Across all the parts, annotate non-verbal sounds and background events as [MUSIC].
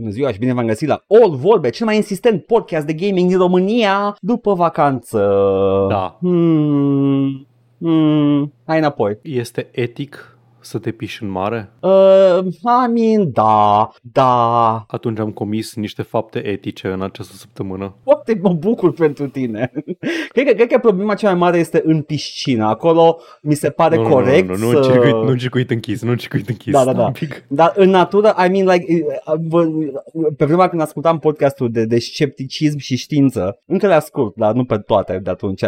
Bună ziua și bine v-am găsit la All Vorbe, cel mai insistent podcast de gaming din România după vacanță. Da. Hmm, hmm, hai înapoi. Este etic să te piși în mare? Uh, I mean, da, da. Atunci am comis niște fapte etice în această săptămână. Foarte mă bucur pentru tine. [LAUGHS] cred, că, cred că problema cea mai mare este în piscină. Acolo mi se pare nu, corect nu, nu, nu, să... nu, circuit, nu circuit închis, nu circuit închis. Da, da, da. Un pic. Dar în natură, I mean, like, uh, vă- pe vremea când ascultam podcastul de, de scepticism și știință, încă le ascult, dar nu pe toate de atunci,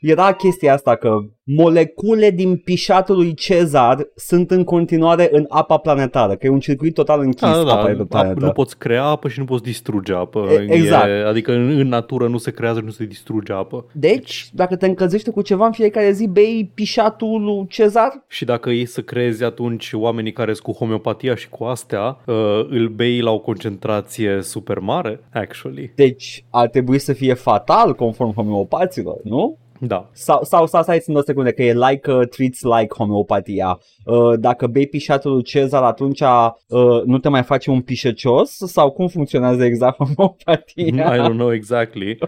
era chestia asta că molecule din pișatul lui Cezar sunt în continuare în apa planetară, că e un circuit total închis Da, da, apa e pe da. planetă. Nu poți crea apă și nu poți distruge apă. E- exact. E, adică în, în natură nu se creează și nu se distruge apă. Deci, dacă te încălzește cu ceva în fiecare zi, bei pișatul lui Cezar? Și dacă e să creezi atunci oamenii care sunt cu homeopatia și cu astea, uh, îl bei la o concentrație super mare, actually. Deci, ar trebui să fie fatal conform homeopaților, nu? Da. Sau, sau, sau stai în o secundă, că e like uh, treats like homeopatia. Uh, dacă bei pișatul lui Cezar, atunci uh, nu te mai face un pișăcios? Sau cum funcționează exact [LAUGHS] homeopatia? I don't know exactly.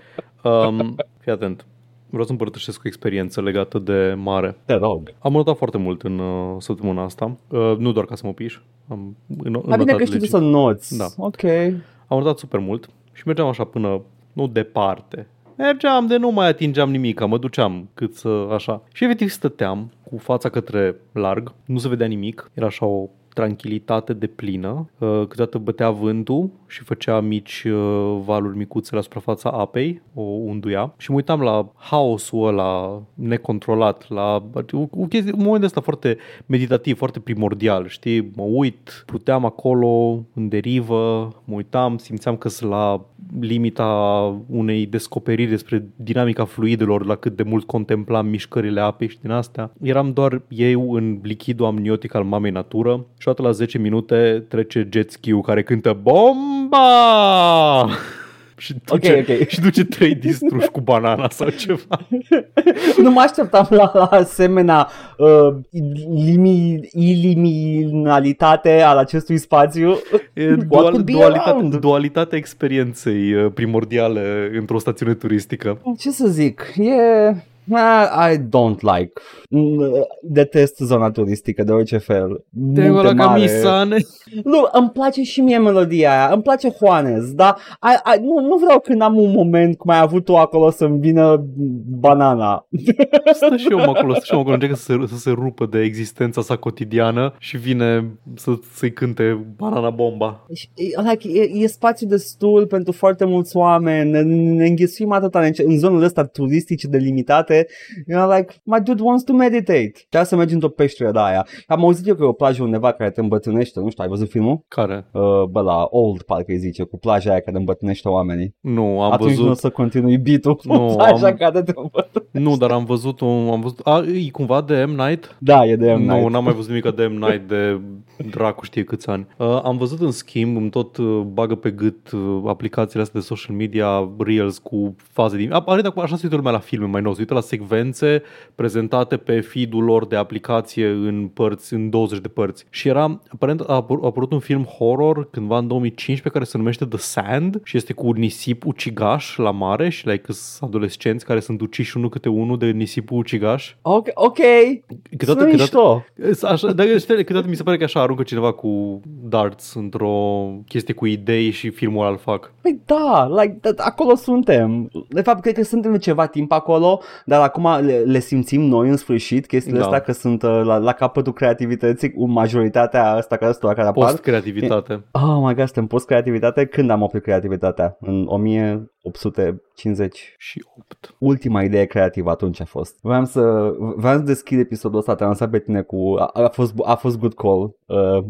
Um, fii atent. Vreau să împărtășesc o experiență legată de mare. Te rog. Am notat foarte mult în uh, săptămâna asta. Uh, nu doar ca să mă piș. Am, în, Mai bine că știi tu să noți. Da. Ok. Am notat super mult și mergeam așa până, nu departe. Mergeam de nu mai atingeam nimic, mă duceam cât să așa. Și efectiv stăteam cu fața către larg, nu se vedea nimic, era așa o tranquilitate de plină. Uh, Câteodată bătea vântul și făcea mici uh, valuri micuțe la suprafața apei, o unduia. Și mă uitam la haosul ăla necontrolat, la o, o chestie, un moment ăsta foarte meditativ, foarte primordial, știi? Mă uit, puteam acolo în derivă, mă uitam, simțeam că sunt la limita unei descoperiri despre dinamica fluidelor, la cât de mult contemplam mișcările apei și din astea. Eram doar eu în lichidul amniotic al mamei natură și odată la 10 minute trece jet ski-ul care cântă BOMBA! [LAUGHS] și, duce, ok. și duce trei distruși cu banana sau ceva. [LAUGHS] nu mă așteptam la, la asemenea uh, limi, iliminalitate al acestui spațiu. E What dual, could be dualitate, around? dualitatea experienței uh, primordiale într-o stațiune turistică. Ce să zic, e... Ah, I don't like. Mm, Detest zona turistică de orice fel. Tengo Munte la mare. camisane. [LAUGHS] Nu, îmi place și mie melodia aia, îmi place Juanes, dar I, I, nu, nu vreau când am un moment cum ai avut tu acolo să-mi vină banana. [LAUGHS] Stă și eu acolo, stă și eu acolo, încearcă să se, să se rupă de existența sa cotidiană și vine să, să-i cânte banana bomba. Și, like, e, e spațiu destul pentru foarte mulți oameni, ne, ne înghesuim atâta în, în zonele astea turistice delimitate, you know, like, my dude wants to meditate. Trebuie să mergi într-o peșteră de aia. Am auzit eu că e o plajă undeva care te îmbătrânește, nu știu, ai văzut filmul? Care? Uh, bă, la Old, parcă îi zice, cu plaja aia care îmbătrânește oamenii. Nu, am Atunci nu o văzut. să continui beat-ul cu Nu, plaja am- care te îmbătrânește. Nu, dar am văzut un, am văzut, a, e cumva de M. Night? Da, e de M. Nu, Night. n-am mai văzut nimic de M. Night de dracu știe câți ani. Uh, am văzut în schimb, îmi tot uh, bagă pe gât uh, aplicațiile astea de social media, Reels cu faze din... Apare de acum, așa se uită lumea la filme mai nou, se uită la secvențe prezentate pe feed-ul lor de aplicație în părți, în 20 de părți. Și era, aparent a apăr- a apărut un film horror cândva în 2015 care se numește The Sand și este cu un nisip ucigaș la mare și like, sunt adolescenți care sunt uciși unul câte unul de nisipul ucigaș. Ok, ok. Câteodată, Sună câteodată, mișto. Așa, dar știi, câteodată mi se pare că așa aruncă cineva cu darts într-o chestie cu idei și filmul ăla îl fac. Păi da, like, da, acolo suntem. De fapt, cred că suntem de ceva timp acolo, dar acum le, le simțim noi în sfârșit, chestiile Da. astea că sunt uh, la, la capătul creativității, cu majoritatea asta care, asta care apar. Post-creativitate. Oh my god, suntem post-creativitate? Când am oprit creativitatea? În 1850. Și 8. Ultima idee creativă atunci a fost. Vreau să, vreau să deschid episodul ăsta, te-am lăsat pe tine cu... A, a, fost, a fost good call. Uh,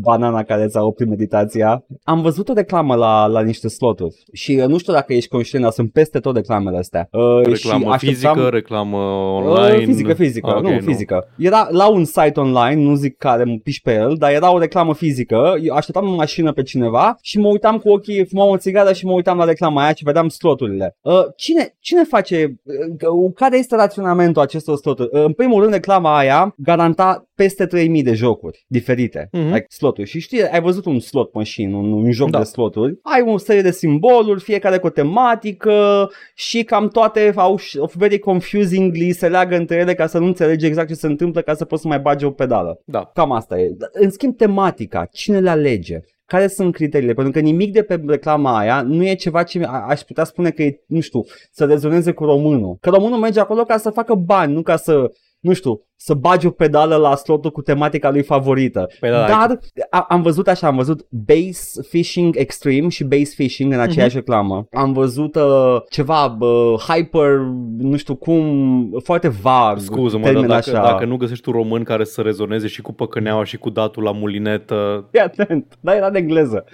banana care ți-a oprit meditația. Am văzut o reclamă la, la niște sloturi și uh, nu știu dacă ești conștient, dar sunt peste tot reclamele astea. Uh, și Reclamă așteptam- fizică, reclamă online. Uh, fizică, fizică, Ah, ok, nu, fizică. Era la un site online, nu zic care mă piși pe el, dar era o reclamă fizică. Eu așteptam în mașină pe cineva și mă uitam cu ochii, fumam o țigară și mă uitam la reclamă reclama aia și vedeam sloturile. Uh, cine, cine face, uh, care este raționamentul acestor sloturi? Uh, în primul rând, reclama aia garanta peste 3000 de jocuri diferite, Mhm. mm-hmm. like sloturi. Și știi, ai văzut un slot machine, un, un joc Da. de sloturi, ai o serie de simboluri, fiecare cu o tematică și cam toate au of very confusingly, se leagă între ele ca să nu înțelegi exact ce se întâmplă ca să poți să mai bagi o pedală. Da. Cam asta e. În schimb, tematica, cine le alege? Care sunt criteriile? Pentru că nimic de pe reclama aia nu e ceva ce a- aș putea spune că e, nu știu, să rezoneze cu românul. Că românul merge acolo ca să facă bani, nu ca să, nu știu, să bagi o pedală la slotul cu tematica lui favorită. Păi da, da, Dar a, am văzut așa, am văzut base fishing extreme și base fishing în aceeași Mhm. reclamă. Am văzut uh, ceva uh, hyper, nu știu cum, foarte vag. Scuză-mă, dar termen dacă, așa. dacă nu găsești un român care să rezoneze și cu păcăneaua și cu datul la mulinetă, Fii atent, da, era în engleză.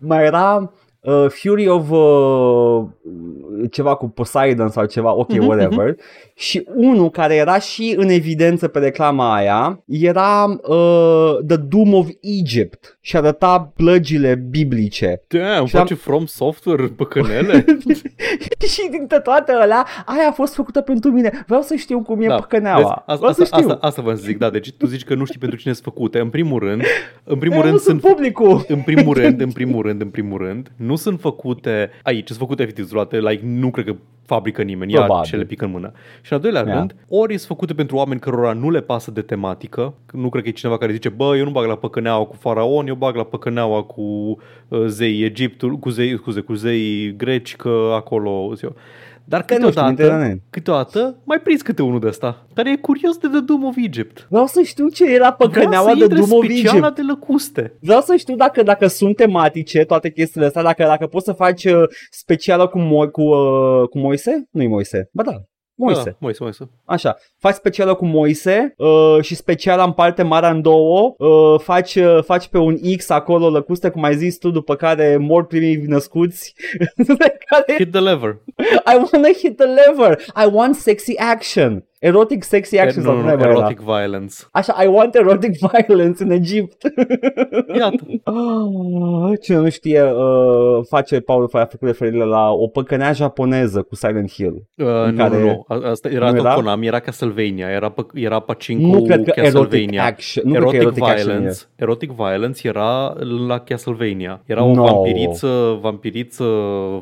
Mai era uh, Fury of uh, ceva cu Poseidon sau ceva, ok, Mhm, whatever. Și unul care era și în evidență pe reclama aia era uh, The Doom of Egypt și arăta plăgile biblice. damn, Și am- face From Software păcănele? [LAUGHS] și dintre toate alea, aia a fost făcută pentru mine. Vreau să știu cum e Da, păcăneaua. vezi, asta, Vreau să asta, știu. asta, asta vă zic, da, deci tu zici că nu știi pentru cine sunt făcute. În primul rând, în primul Eu rând nu sunt sunt publicul. în primul [LAUGHS] rând, în primul rând, în primul rând, nu sunt făcute aici, sunt făcute efectiv luate, like, nu cred că fabrică nimeni, ia Probabil. ce le pică în mână. Și în al doilea Ia. rând, ori sunt făcute pentru oameni cărora nu le pasă de tematică, nu cred că e cineva care zice, bă, eu nu bag la păcăneaua cu faraon, eu bag la păcăneaua cu uh, zeii Egiptul, cu zei, scuze, cu zeii greci, că acolo eu. Dar Că nu știu, câteodată, internet. câteodată mai prins câte unul de ăsta, care e curios de The Doom of Egypt. Vreau să știu ce era păcăneaua Vrea de să intre Doom of speciala Egypt. de lăcuste. Vreau să știu dacă, dacă sunt tematice toate chestiile astea, dacă, dacă poți să faci uh, specială cu, Mo- cu, uh, cu Moise? Nu-i Moise. Ba da, Moise. Da, Moise, Moise. Așa, faci specială cu Moise uh, și speciala în parte marea în două, uh, faci, uh, faci pe un X acolo lăcuste, cum ai zis tu, după care mor primii născuți. [LAUGHS] care, Hit the lever. I wanna hit the lever, I want sexy action. Erotic sexy action nu, sau nu, cum nu, era. erotic violence. Așa, I want erotic [LAUGHS] violence în Egipt. Iată. Ah, Cine nu știe, uh, face, Paul a făcut referire la o păcănea japoneză cu Silent Hill. Uh, nu, care- nu, nu. A- Asta era Nu tot era? Konami, era Castlevania, era, pă, era Pachinko nu cred că erotic Castlevania. action, nu erotic, cred că erotic violence, action e. erotic violence era la Castlevania. Era o No. vampiriță, vampiriță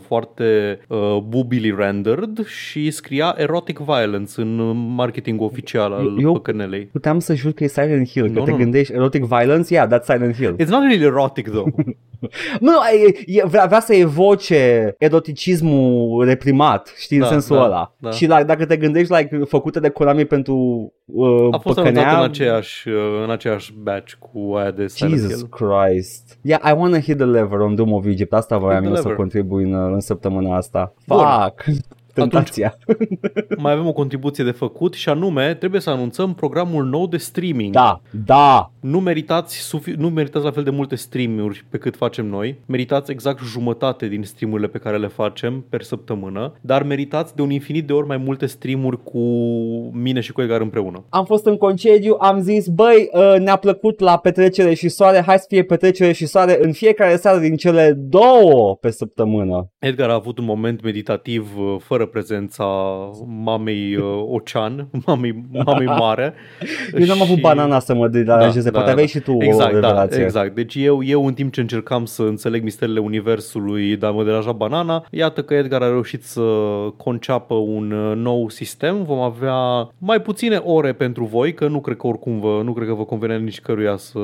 foarte uh, boobily rendered și scria erotic violence în marketingul oficial al Eu- păcănelei. Puteam să jur că e Silent Hill, că Nu, te nu. gândești erotic violence, yeah, that's Silent Hill. It's not really erotic though. [LAUGHS] Nu, e, e, vrea, vrea să evoce eroticismul reprimat, știi, în Da, sensul da, ăla. da. Și la, dacă te gândești like, făcute de Konami pentru uh, A fost păcănea, anunțat în aceeași, uh, în aceeași batch cu aia de Silent Jesus Hill. Christ. Yeah, I wanna hit the lever on Doom of Egypt. Asta voiam the eu să lever. contribui în, în săptămâna asta. Bun. Fuck. Tentația. Mai avem o contribuție de făcut și anume trebuie să anunțăm programul nou de streaming. Da, da. Nu meritați, sufi- nu meritați la fel de multe streamuri pe cât facem noi. Meritați exact jumătate din streamurile pe care le facem per săptămână, dar meritați de un infinit de ori mai multe streamuri cu mine și cu Edgar împreună. Am fost în concediu, am zis, băi, uh, ne-a plăcut la petrecere și soare, hai să fie petrecere și soare în fiecare seară din cele două pe săptămână. Edgar a avut un moment meditativ uh, fără prezența mamei uh, Ocean, [LAUGHS] mamei, mamei mare. Eu n-am avut Și- banana să mă deranjeze, poate aveai și tu exact, o revelație. Da, exact. Deci eu, eu în timp ce încercam să înțeleg misterele universului, dar mă deranja banana, iată că Edgar a reușit să conceapă un uh, nou sistem. Vom avea mai puține ore pentru voi, că nu cred că oricum vă, nu cred că vă convenea nici căruia să,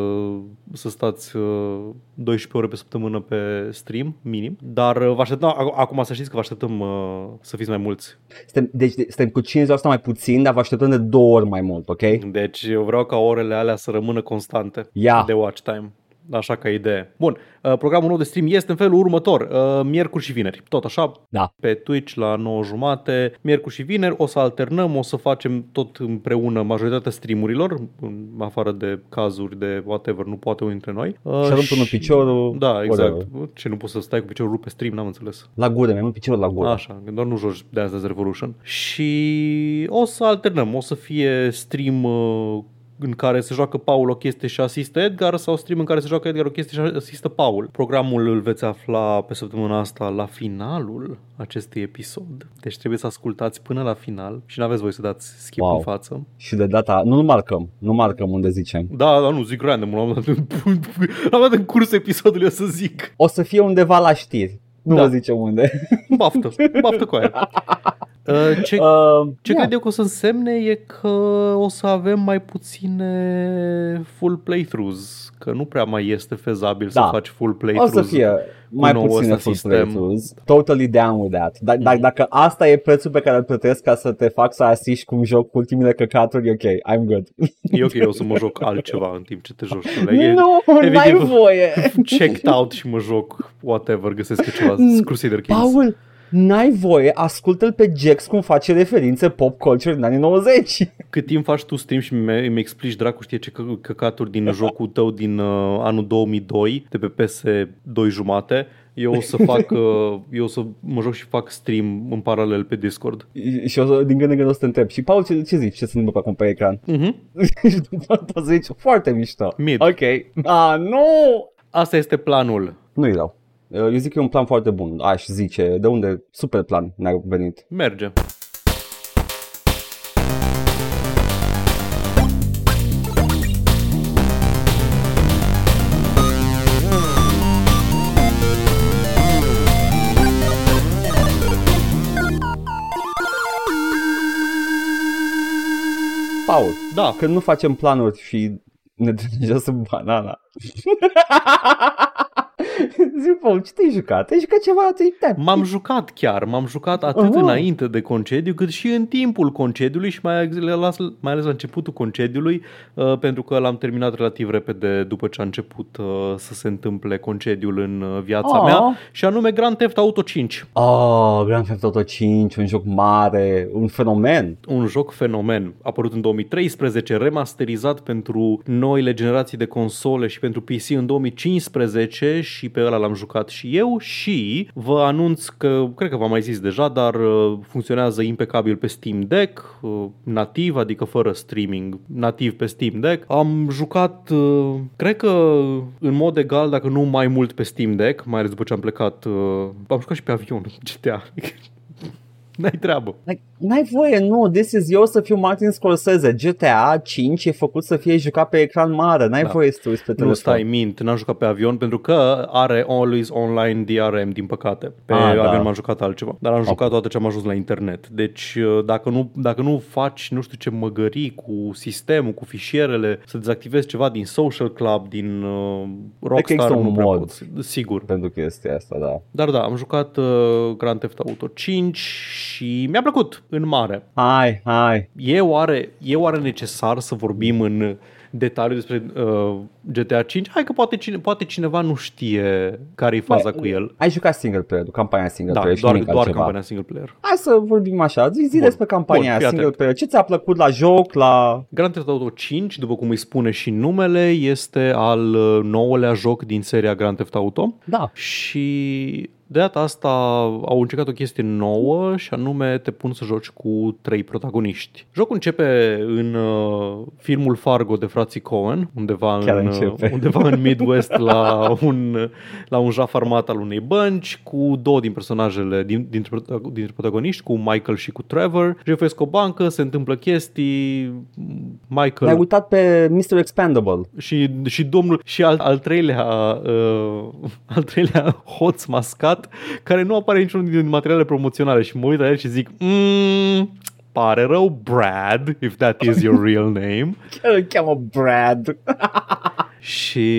să stați uh, 12 ore pe săptămână pe stream, minim. Dar uh, vă așteptăm, ac- acum să știți că vă așteptăm uh, să fiți mai mulți. Suntem, deci de- suntem cu 50% mai puțin, dar vă așteptăm de două ori mai mult, ok? Deci eu vreau ca orele alea să rămână constante Ia. de watch time. Așa ca idee. Bun, uh, programul nou de stream este în felul următor. Uh, Miercuri și vineri. Tot așa, Da. pe Twitch la 9 jumate, miercuri și vineri. O să alternăm, o să facem tot împreună majoritatea streamurilor, în afară de cazuri de whatever, nu poate unul dintre noi. Uh, Și arunc până piciorul, Da, exact. whatever. Ce, nu poți să stai cu piciorul rupt pe stream? N-am înțeles. La gură, mai mult piciorul la gură. Așa, că doar nu joci Dance Dance Revolution. Și o să alternăm, o să fie stream uh, în care se joacă Paul o chestie și asistă Edgar sau stream în care se joacă Edgar o chestie și asistă Paul. Programul îl veți afla pe săptămâna asta la finalul acestui episod. Deci trebuie să ascultați până la final și nu aveți voi să dați skip Wow. în față. Și de data, nu, nu marcăm, nu marcăm unde zicem. Da, dar nu zic random, l-am dat în, [LAUGHS] l-am dat în cursul episodului, o să zic. O să fie undeva la știri. Nu Da. vă zicem unde. Baftă, baftă cu aia. [LAUGHS] Uh, Ce, Uh, ce yeah. cred eu că o să însemne e că o să avem mai puține full playthroughs, că nu prea mai este fezabil să Da. faci full O playthroughs. să fie mai noul puține ăsta full sistem. playthroughs. Totally down with that. Dar Mhm. mm-hmm. dacă asta e prețul pe care îl plătesc ca să te fac să asiști cu un joc cu ultimele căcaturi, e ok, I'm good. E ok, eu o să mă joc altceva în timp ce te joci tu. Like, e Nu, evident- n-ai voie. checked out și mă joc whatever, găsesc eu ceva Mm, Crusader Kings. Paul, n-ai voie, ascultă-l pe Jax cum face referințe pop culture în anii 90. [LAUGHS] Cât timp faci tu stream și mi- îmi explici dracu știe ce că- căcaturi din jocul tău din uh, anul 2002 de pe PS 2 jumate, eu o să fac, [LAUGHS] uh, eu o să mă joc și fac stream în paralel pe Discord. și o să, din când în când o să te întreb. Și Paul, ce, ce zici? Ce se întâmplă acum pe ecran? Mhm. [LAUGHS] și după poți să zici, foarte mișto. Mid. Ok. Ah, nu! Asta este planul. Nu-i rău. Eu zic că e un plan foarte bun. Aș zice, de unde super plan ne-a venit. Merge. Paul, Da, când nu facem planuri și ne [LAUGHS] deranjează banana. [LAUGHS] [LAUGHS] Zi, Paul, ce te-ai jucat? Te-ai jucat ceva? Te-ai M-am jucat chiar, m-am jucat atât Aha. înainte de concediu cât și în timpul concediului și mai ales, mai ales la începutul concediului uh, pentru că l-am terminat relativ repede după ce a început uh, să se întâmple concediul în uh, viața Ah. mea și anume Grand Theft Auto 5. Oh, Grand Theft Auto 5, un joc mare, un fenomen. Un joc fenomen, apărut în 2013, remasterizat pentru noile generații de console și pentru PC în 2015 și pe ăla l-am jucat și eu și vă anunț că, cred că v-am mai zis deja, dar uh, funcționează impecabil pe Steam Deck, uh, nativ, adică fără streaming, nativ pe Steam Deck. Am jucat, uh, cred că în mod egal, dacă nu mai mult pe Steam Deck, mai ales după ce am plecat, uh, am jucat și pe avion [LAUGHS] GTA. N-ai treabă. Like, n-ai voie, nu, this is eu să fiu Martin Scorsese. GTA 5 e făcut să fie jucat pe ecran mare, n-ai Da. voie să te uiți pe Nu, telefon. stai, mint, n-am jucat pe avion pentru că are Always Online DRM, din păcate. Pe Ah, avion da. m-am jucat altceva, dar am jucat toate ce am ajuns la internet. Deci uh, dacă nu, dacă nu faci nu știu ce măgării cu sistemul, cu fișierele, să dezactivezi ceva din Social Club, din uh, Rockstar, există un nu prea mod. poți. Sigur. Pentru chestia asta, da. Dar da, am jucat uh, Grand Theft Auto 5 și mi-a plăcut în mare. Hai, hai. E oare, e oare necesar să vorbim în detaliu despre uh, GTA 5? Hai că poate, cine, poate cineva nu știe care e faza Bă, cu el. Ai jucat single player, campania single Da, player și doar, nimic doar altceva. campania single player. Hai să vorbim așa, zi, zi Bun. despre campania Bun, fii single atent. player. Ce ți-a plăcut la joc, la... Grand Theft Auto 5, după cum îi spune și numele, este al uh, nouălea joc din seria Grand Theft Auto Da. și de data asta au încercat o chestie nouă și anume te pun să joci cu trei protagoniști. Jocul începe în uh, filmul Fargo de frații Cohen, undeva Chiar în, uh, începe. undeva în Midwest la un, la un jaf armat al unei bănci cu două din personajele, din, dintre, dintre protagoniști, cu Michael și cu Trevor. Jefesc o bancă, se întâmplă chestii, Michael L-ai uitat pe Mr. Expandable. și, și domnul și al, al treilea uh, al treilea hoț mascat care nu apare niciunul din materialele promoționale și mă uit la el și zic mm, pare rău Brad if that is your real name Chiar îl cheamă Brad. [LAUGHS] și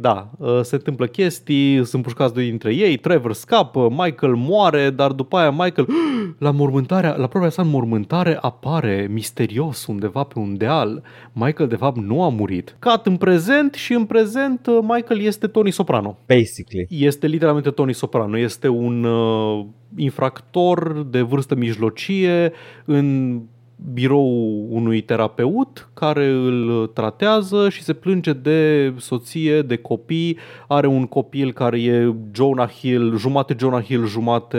da, uh, se întâmplă chestii, sunt pușcați doi dintre ei, Trevor scapă, Michael moare, dar după aia Michael [GASPS] la mormântarea, la propria sa mormântare apare misterios undeva pe un deal. Michael de fapt nu a murit. Cat în prezent și în prezent uh, Michael este Tony Soprano. Basically. Este literalmente Tony Soprano, este un uh, infractor de vârstă mijlocie în birou unui terapeut care îl tratează și se plânge de soție, de copii. Are un copil care e Jonah Hill, jumate Jonah Hill, jumate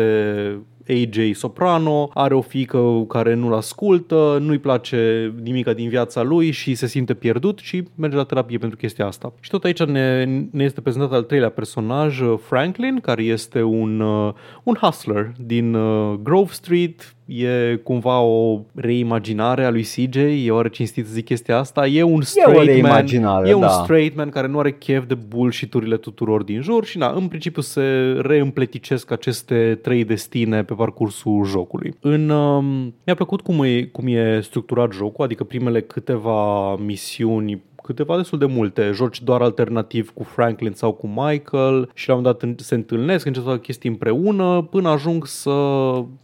AJ Soprano, are o fiică care nu-l ascultă, nu-i place nimica din viața lui și se simte pierdut și merge la terapie pentru chestia asta. Și tot aici ne, ne este prezentat al treilea personaj, Franklin, care este un, uh, un hustler din uh, Grove Street, e cumva o reimaginare a lui CJ, e oare cinstit să zic chestia asta, e un straight man, e un da. straight man care nu are chef de bullshit-urile tuturor din jur și na, în principiu se reîmpleticesc aceste trei destine pe parcursul jocului. În, um, mi-a plăcut cum e, cum e structurat jocul, adică primele câteva misiuni câteva destul de multe. Joci doar alternativ cu Franklin sau cu Michael și la un dat se întâlnesc, încep să fac chestii împreună până ajung să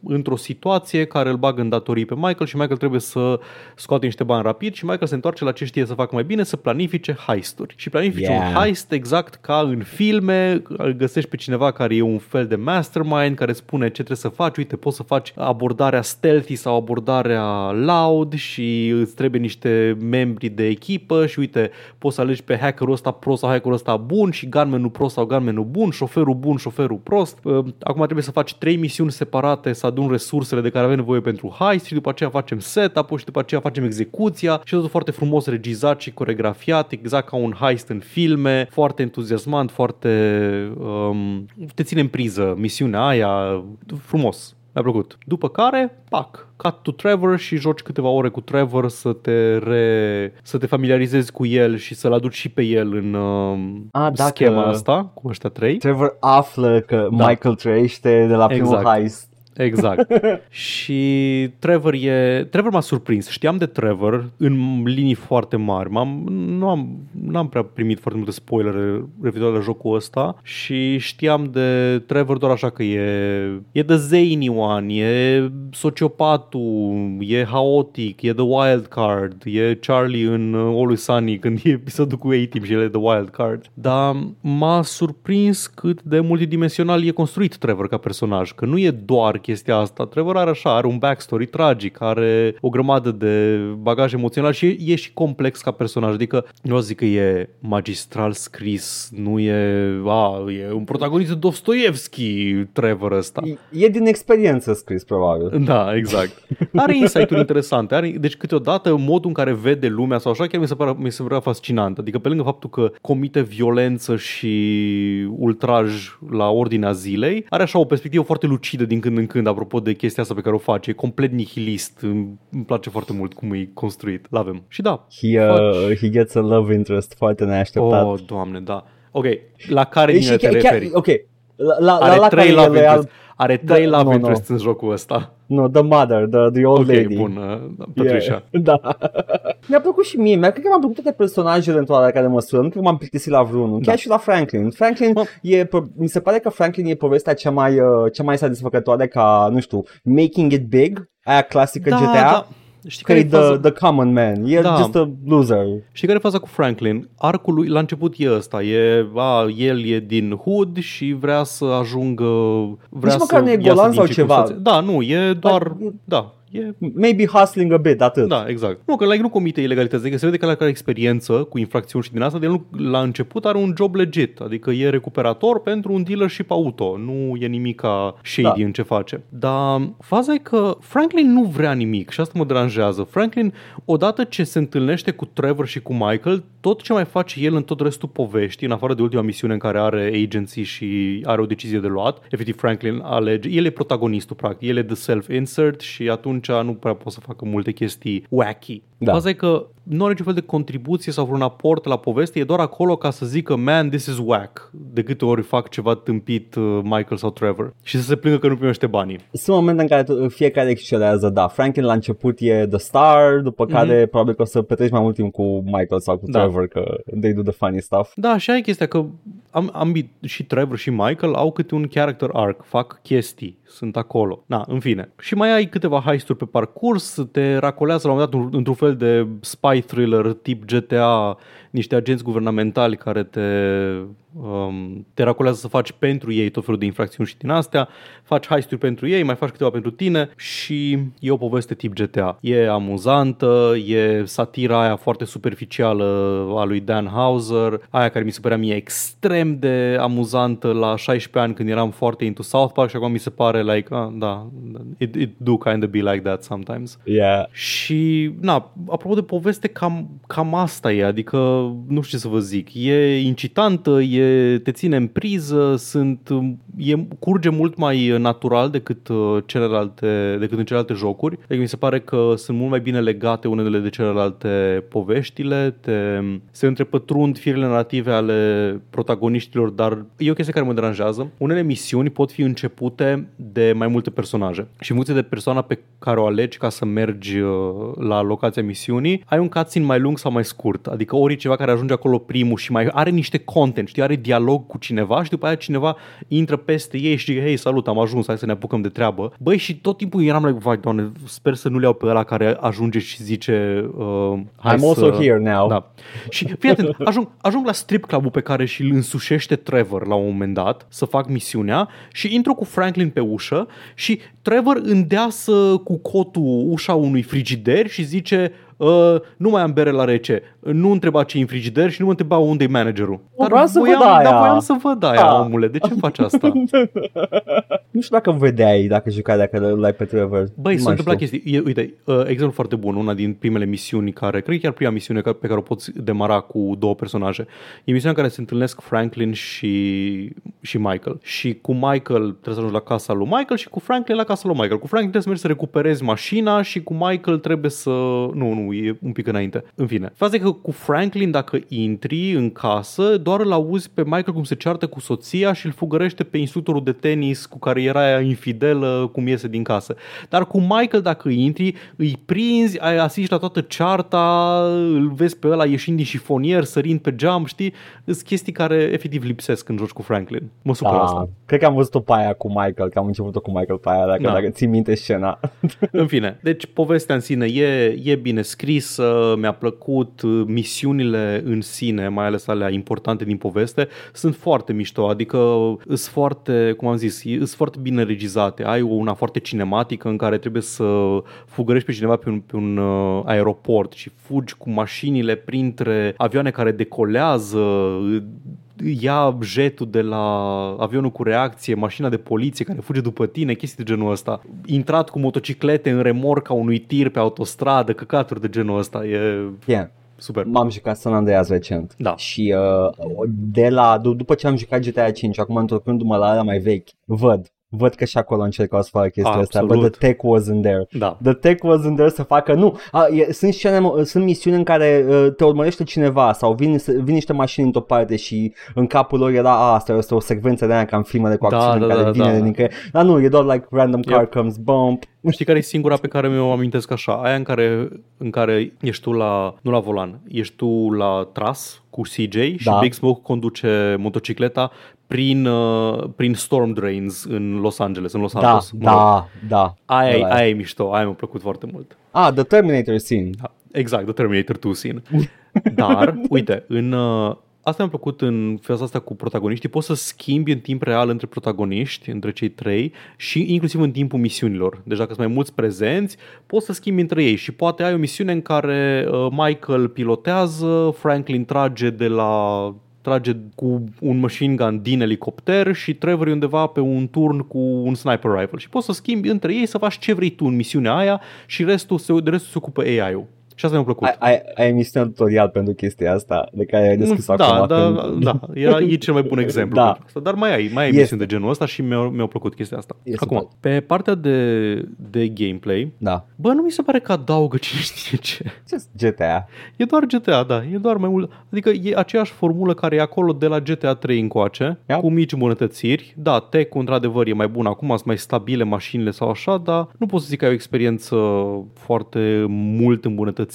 într-o situație care îl bagă în datorii pe Michael și Michael trebuie să scoate niște bani rapid și Michael se întoarce la ce știe să facă mai bine, să planifice heisturi. Și planifice yeah. un heist exact ca în filme, găsești pe cineva care e un fel de mastermind, care spune ce trebuie să faci, uite, poți să faci abordarea stealthy sau abordarea loud și îți trebuie niște membri de echipă și uite, uite, poți să alegi pe hackerul ăsta pro sau hackerul ăsta bun și gunmanul pro sau gunmanul bun, șoferul bun, șoferul prost. Ă, acum trebuie să faci trei misiuni separate, să adun resursele de care avem nevoie pentru heist și după aceea facem setup și după aceea facem execuția și totul foarte frumos regizat și coregrafiat, exact ca un heist în filme, foarte entuziasmant, foarte... Um, te ține în priză misiunea aia, frumos. Mi-a plăcut. După care, pac, cut to Trevor și joci câteva ore cu Trevor să te, re... să te familiarizezi cu el și să-l aduci și pe el în uh, A, schema asta cu ăștia trei. Trevor află că da. Michael trăiește de la primul exact. heist Exact. [LAUGHS] și Trevor e... Trevor m-a surprins. Știam de Trevor în linii foarte mari. M-am, nu am, n-am prea primit foarte multe spoilere referitor la jocul ăsta și știam de Trevor doar așa că e, e the zany one, e sociopatul, e haotic, e the wild card, e Charlie în Always Sunny când e episodul cu A-Team și el e the wild card. Dar m-a surprins cât de multidimensional e construit Trevor ca personaj, că nu e doar chestia asta. Trevor are așa, are un backstory tragic, are o grămadă de bagaj emoțional și e, e și complex ca personaj. Adică nu o zic că e magistral scris, nu e, a, e un protagonist Dostoevski, Trevor ăsta. E, e din experiență scris, probabil. Da, exact. Are insight-uri interesante. Are, deci câteodată modul în care vede lumea sau așa chiar mi se pare, mi se pare fascinant. Adică pe lângă faptul că comite violență și ultraj la ordinea zilei, are așa o perspectivă foarte lucidă din când în când când, apropo de chestia asta pe care o face, e complet nihilist. Îmi place foarte mult cum e construit. L-avem. Și da. He, uh, he gets a love interest foarte neașteptat. Oh, doamne, da. Ok, la care din te referi? Ok, la, la, are la trei love interest. Are trei da, love no, interest no. în jocul ăsta. No, the mother, the, the old okay, lady. bun, uh, Patricia. Yeah, [LAUGHS] da. Mi-a plăcut și mie, mi-a cred că m-am plăcut toate personajele într-o care măsură, nu cred că m-am plictisit la vreunul, da. chiar și la Franklin. Franklin Ma. e, mi se pare că Franklin e povestea cea mai, uh, cea mai satisfăcătoare ca, nu știu, making it big, aia clasică da, GTA. Da. Știi care e the, the common man, e da. just a loser. Știi care e faza cu Franklin? Arcul lui la început e ăsta, e, a, el e din Hood și vrea să ajungă, vrea Nici măcar nu e golan sau ceva. Da, nu, e doar, da, E... Maybe hustling a bit, atât. Da, exact. Nu, că like, nu comite ilegalități, adică se vede că el are experiență cu infracțiuni și din asta, de el nu, la început are un job legit, adică e recuperator pentru un dealership auto, nu e nimic ca shady da. în ce face. Dar faza e că Franklin nu vrea nimic și asta mă deranjează. Franklin, odată ce se întâlnește cu Trevor și cu Michael, tot ce mai face el în tot restul poveștii, în afară de ultima misiune în care are agency și are o decizie de luat, efectiv Franklin alege, el e protagonistul practic, el e the self-insert și atunci atunci nu prea pot să facă multe chestii wacky. Da. Asta e că nu are niciun fel de contribuție sau vreun aport la poveste, e doar acolo ca să zică man, this is whack, de câte ori fac ceva tâmpit uh, Michael sau Trevor și să se plângă că nu primește banii. Sunt momente în care fiecare excelează, da, Franklin la început e the star, după mm-hmm. care probabil că o să petreci mai mult timp cu Michael sau cu da. Trevor, că they do the funny stuff. Da, și ai chestia că am, ambii și Trevor și Michael au câte un character arc, fac chestii, sunt acolo. Na, în fine. Și mai ai câteva heisturi pe parcurs, te racolează la un moment dat într-un fel de spy thriller tip GTA, niște agenți guvernamentali care te um, te racolează să faci pentru ei tot felul de infracțiuni și din astea, faci heisturi pentru ei, mai faci câteva pentru tine și e o poveste tip GTA. E amuzantă, e satira aia foarte superficială a lui Dan Hauser, aia care mi se părea mie extrem extrem de amuzantă la 16 ani când eram foarte into South Park și acum mi se pare like, ah, da, it, it do kind of be like that sometimes. Yeah. Și, na, apropo de poveste, cam, cam asta e, adică, nu știu ce să vă zic, e incitantă, e, te ține în priză, sunt, e, curge mult mai natural decât uh, celelalte, decât în celelalte jocuri, adică mi se pare că sunt mult mai bine legate unele de celelalte poveștile, te, se întrepătrund firele narrative ale protagoniștilor, dar e o chestie care mă deranjează. Unele misiuni pot fi începute de mai multe personaje și în funcție de persoana pe care o alegi ca să mergi uh, la locația misiunii, ai un cutscene mai lung sau mai scurt. Adică ori e ceva care ajunge acolo primul și mai are niște content, știi, are dialog cu cineva și după aia cineva intră peste ei și zice, hei, salut, am ajuns, hai să ne apucăm de treabă. Băi, și tot timpul eram like, vai, doamne, sper să nu le iau pe ăla care ajunge și zice, uh, hai I'm să... also here now. Da. Și fii atent, ajung, ajung la strip club pe care și îl însușește Trevor la un moment dat să fac misiunea și intru cu Franklin pe ușă și Trevor îndeasă cu cotul ușa unui frigider și zice Uh, nu mai am bere la rece, nu întreba ce în frigider și nu mă întreba unde e managerul. Vreau să voiam, văd aia. Dar voiam să văd aia, Da. omule. De ce faci asta? [LAUGHS] nu știu dacă vedeai dacă jucai dacă l-ai pe Trevor. Băi, Nu se mai întâmplă știu. chestii. E, uite, uh, exemplu foarte bun, una din primele misiuni care, cred că chiar prima misiune ca- pe care o poți demara cu două personaje. E misiunea în care se întâlnesc Franklin și, și Michael. Și cu Michael trebuie să ajungi la casa lui Michael și cu Franklin la casa lui Michael. Cu Franklin trebuie să mergi să recuperezi mașina și cu Michael trebuie să... Nu, nu, e un pic înainte. În fine. Faza e că cu Franklin, dacă intri în casă, doar îl auzi pe Michael cum se ceartă cu soția și îl fugărește pe instructorul de tenis cu care era ea infidelă cum iese din casă. Dar cu Michael, dacă intri, îi prinzi, ai asisti la toată cearta, îl vezi pe ăla ieșind din șifonier, sărind pe geam, știi? Sunt chestii care efectiv lipsesc când joci cu Franklin. Mă supără Da, asta. cred că am văzut-o pe aia cu Michael, că am început-o cu Michael pe aia, dacă, Da. dacă ții minte scena. În fine, deci povestea în sine e, e bine scrisă, mi-a plăcut, misiunile în sine, mai ales alea importante din poveste, sunt foarte mișto, adică sunt foarte, cum am zis, sunt foarte bine regizate. Ai una foarte cinematică în care trebuie să fugărești pe cineva pe un, pe un uh, aeroport și fugi cu mașinile printre avioane care decolează, ia jetul de la avionul cu reacție, mașina de poliție care fuge după tine, chestii de genul ăsta. Intrat cu motociclete în remorca unui tir pe autostradă, căcaturi de genul ăsta. E Yeah. super. M-am jucat San Andreas recent Da. și uh, de la, d- după ce am jucat GTA 5, acum întorcându-mă la alea mai vechi, văd, văd că și acolo încercau să facă chestia asta, but Absolut. the tech wasn't there. Da. The tech wasn't there să facă, nu, a, e, sunt, scene, sunt misiuni în care uh, te urmărește cineva sau vin, vin niște mașini într-o parte și în capul lor era, a, asta este o secvență de aia ca în filmele cu Da, acțiune da, în care da, vine da. din creier. Dar nu, e doar like random car Yep. comes, bump. Știi care e singura pe care mi-o amintesc așa? Aia în care, în care ești tu la, nu la volan, ești tu la tras cu CJ și Da. Big Smoke conduce motocicleta prin, uh, prin storm drains în Los Angeles, în Los Da, Santos. Mă rog. da, da. Aia, e, Ăla e. aia e mișto, aia mi-a plăcut foarte mult. Ah, The Terminator scene. Da, exact, The Terminator 2 scene. Dar, [LAUGHS] uite, în, uh, asta mi-a plăcut în faza asta cu protagoniștii. Poți să schimbi în timp real între protagoniști, între cei trei și inclusiv în timpul misiunilor. Deci dacă sunt mai mulți prezenți, poți să schimbi între ei și poate ai o misiune în care uh, Michael pilotează, Franklin trage de la trage cu un machine gun din elicopter și Trevor e undeva pe un turn cu un sniper rifle și poți să schimbi între ei să faci ce vrei tu în misiunea aia și restul se, de restul se ocupă AI-ul. Și asta mi-a plăcut. Ai, ai, ai emisiune tutorial pentru chestia asta de care ai deschis da, acum. da, când- da, era, e cel mai bun [LAUGHS] exemplu Da. pentru asta. Dar mai ai, mai ai Este. misiuni de genul ăsta și mi-au, mi-au plăcut chestia asta. Este Acum, super. pe partea de, de gameplay, Da. bă, nu mi se pare că adaugă cine știe ce. Just GTA. E doar GTA, da, e doar mai mult. Adică e aceeași formulă care e acolo de la GTA 3 încoace, Yep. cu mici îmbunătățiri. Da, tech într-adevăr e mai bun acum, sunt mai stabile mașinile sau așa, dar nu pot să zic că ai o experiență foarte mult îmbunătățită.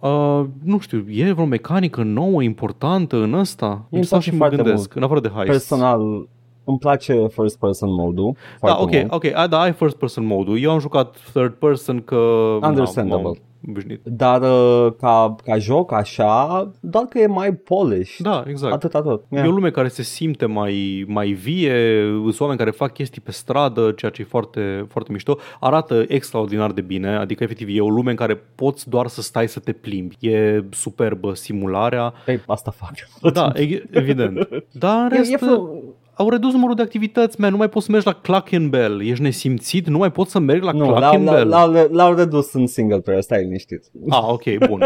Uh, nu știu, e vreo mecanică nouă, importantă în ăsta? îmi Îmi stau place și mă foarte gândesc, mult. în afară de heist. Personal, îmi place first person mode-ul. Da, foarte ok, mult. ok, a, da, ai first person mode-ul. Eu am jucat third person că... Understandable. Na, obișnuit. Dar uh, ca, ca joc așa, doar că e mai polish. Da, exact. Atât, atât. E o lume care se simte mai, mai vie, sunt oameni care fac chestii pe stradă, ceea ce e foarte, foarte mișto. Arată extraordinar de bine, adică efectiv e o lume în care poți doar să stai să te plimbi. E superbă simularea. Păi, asta fac. Da, e- evident. [LAUGHS] Dar în E, rest, e fru- au redus numărul de activități, man, nu mai poți să mergi la Clackenbell, ești nesimțit, nu mai poți să mergi la nu, l-au, Clackenbell. l-au, l-au, l-au redus în single player, stai liniștit. Ah, ok, bun.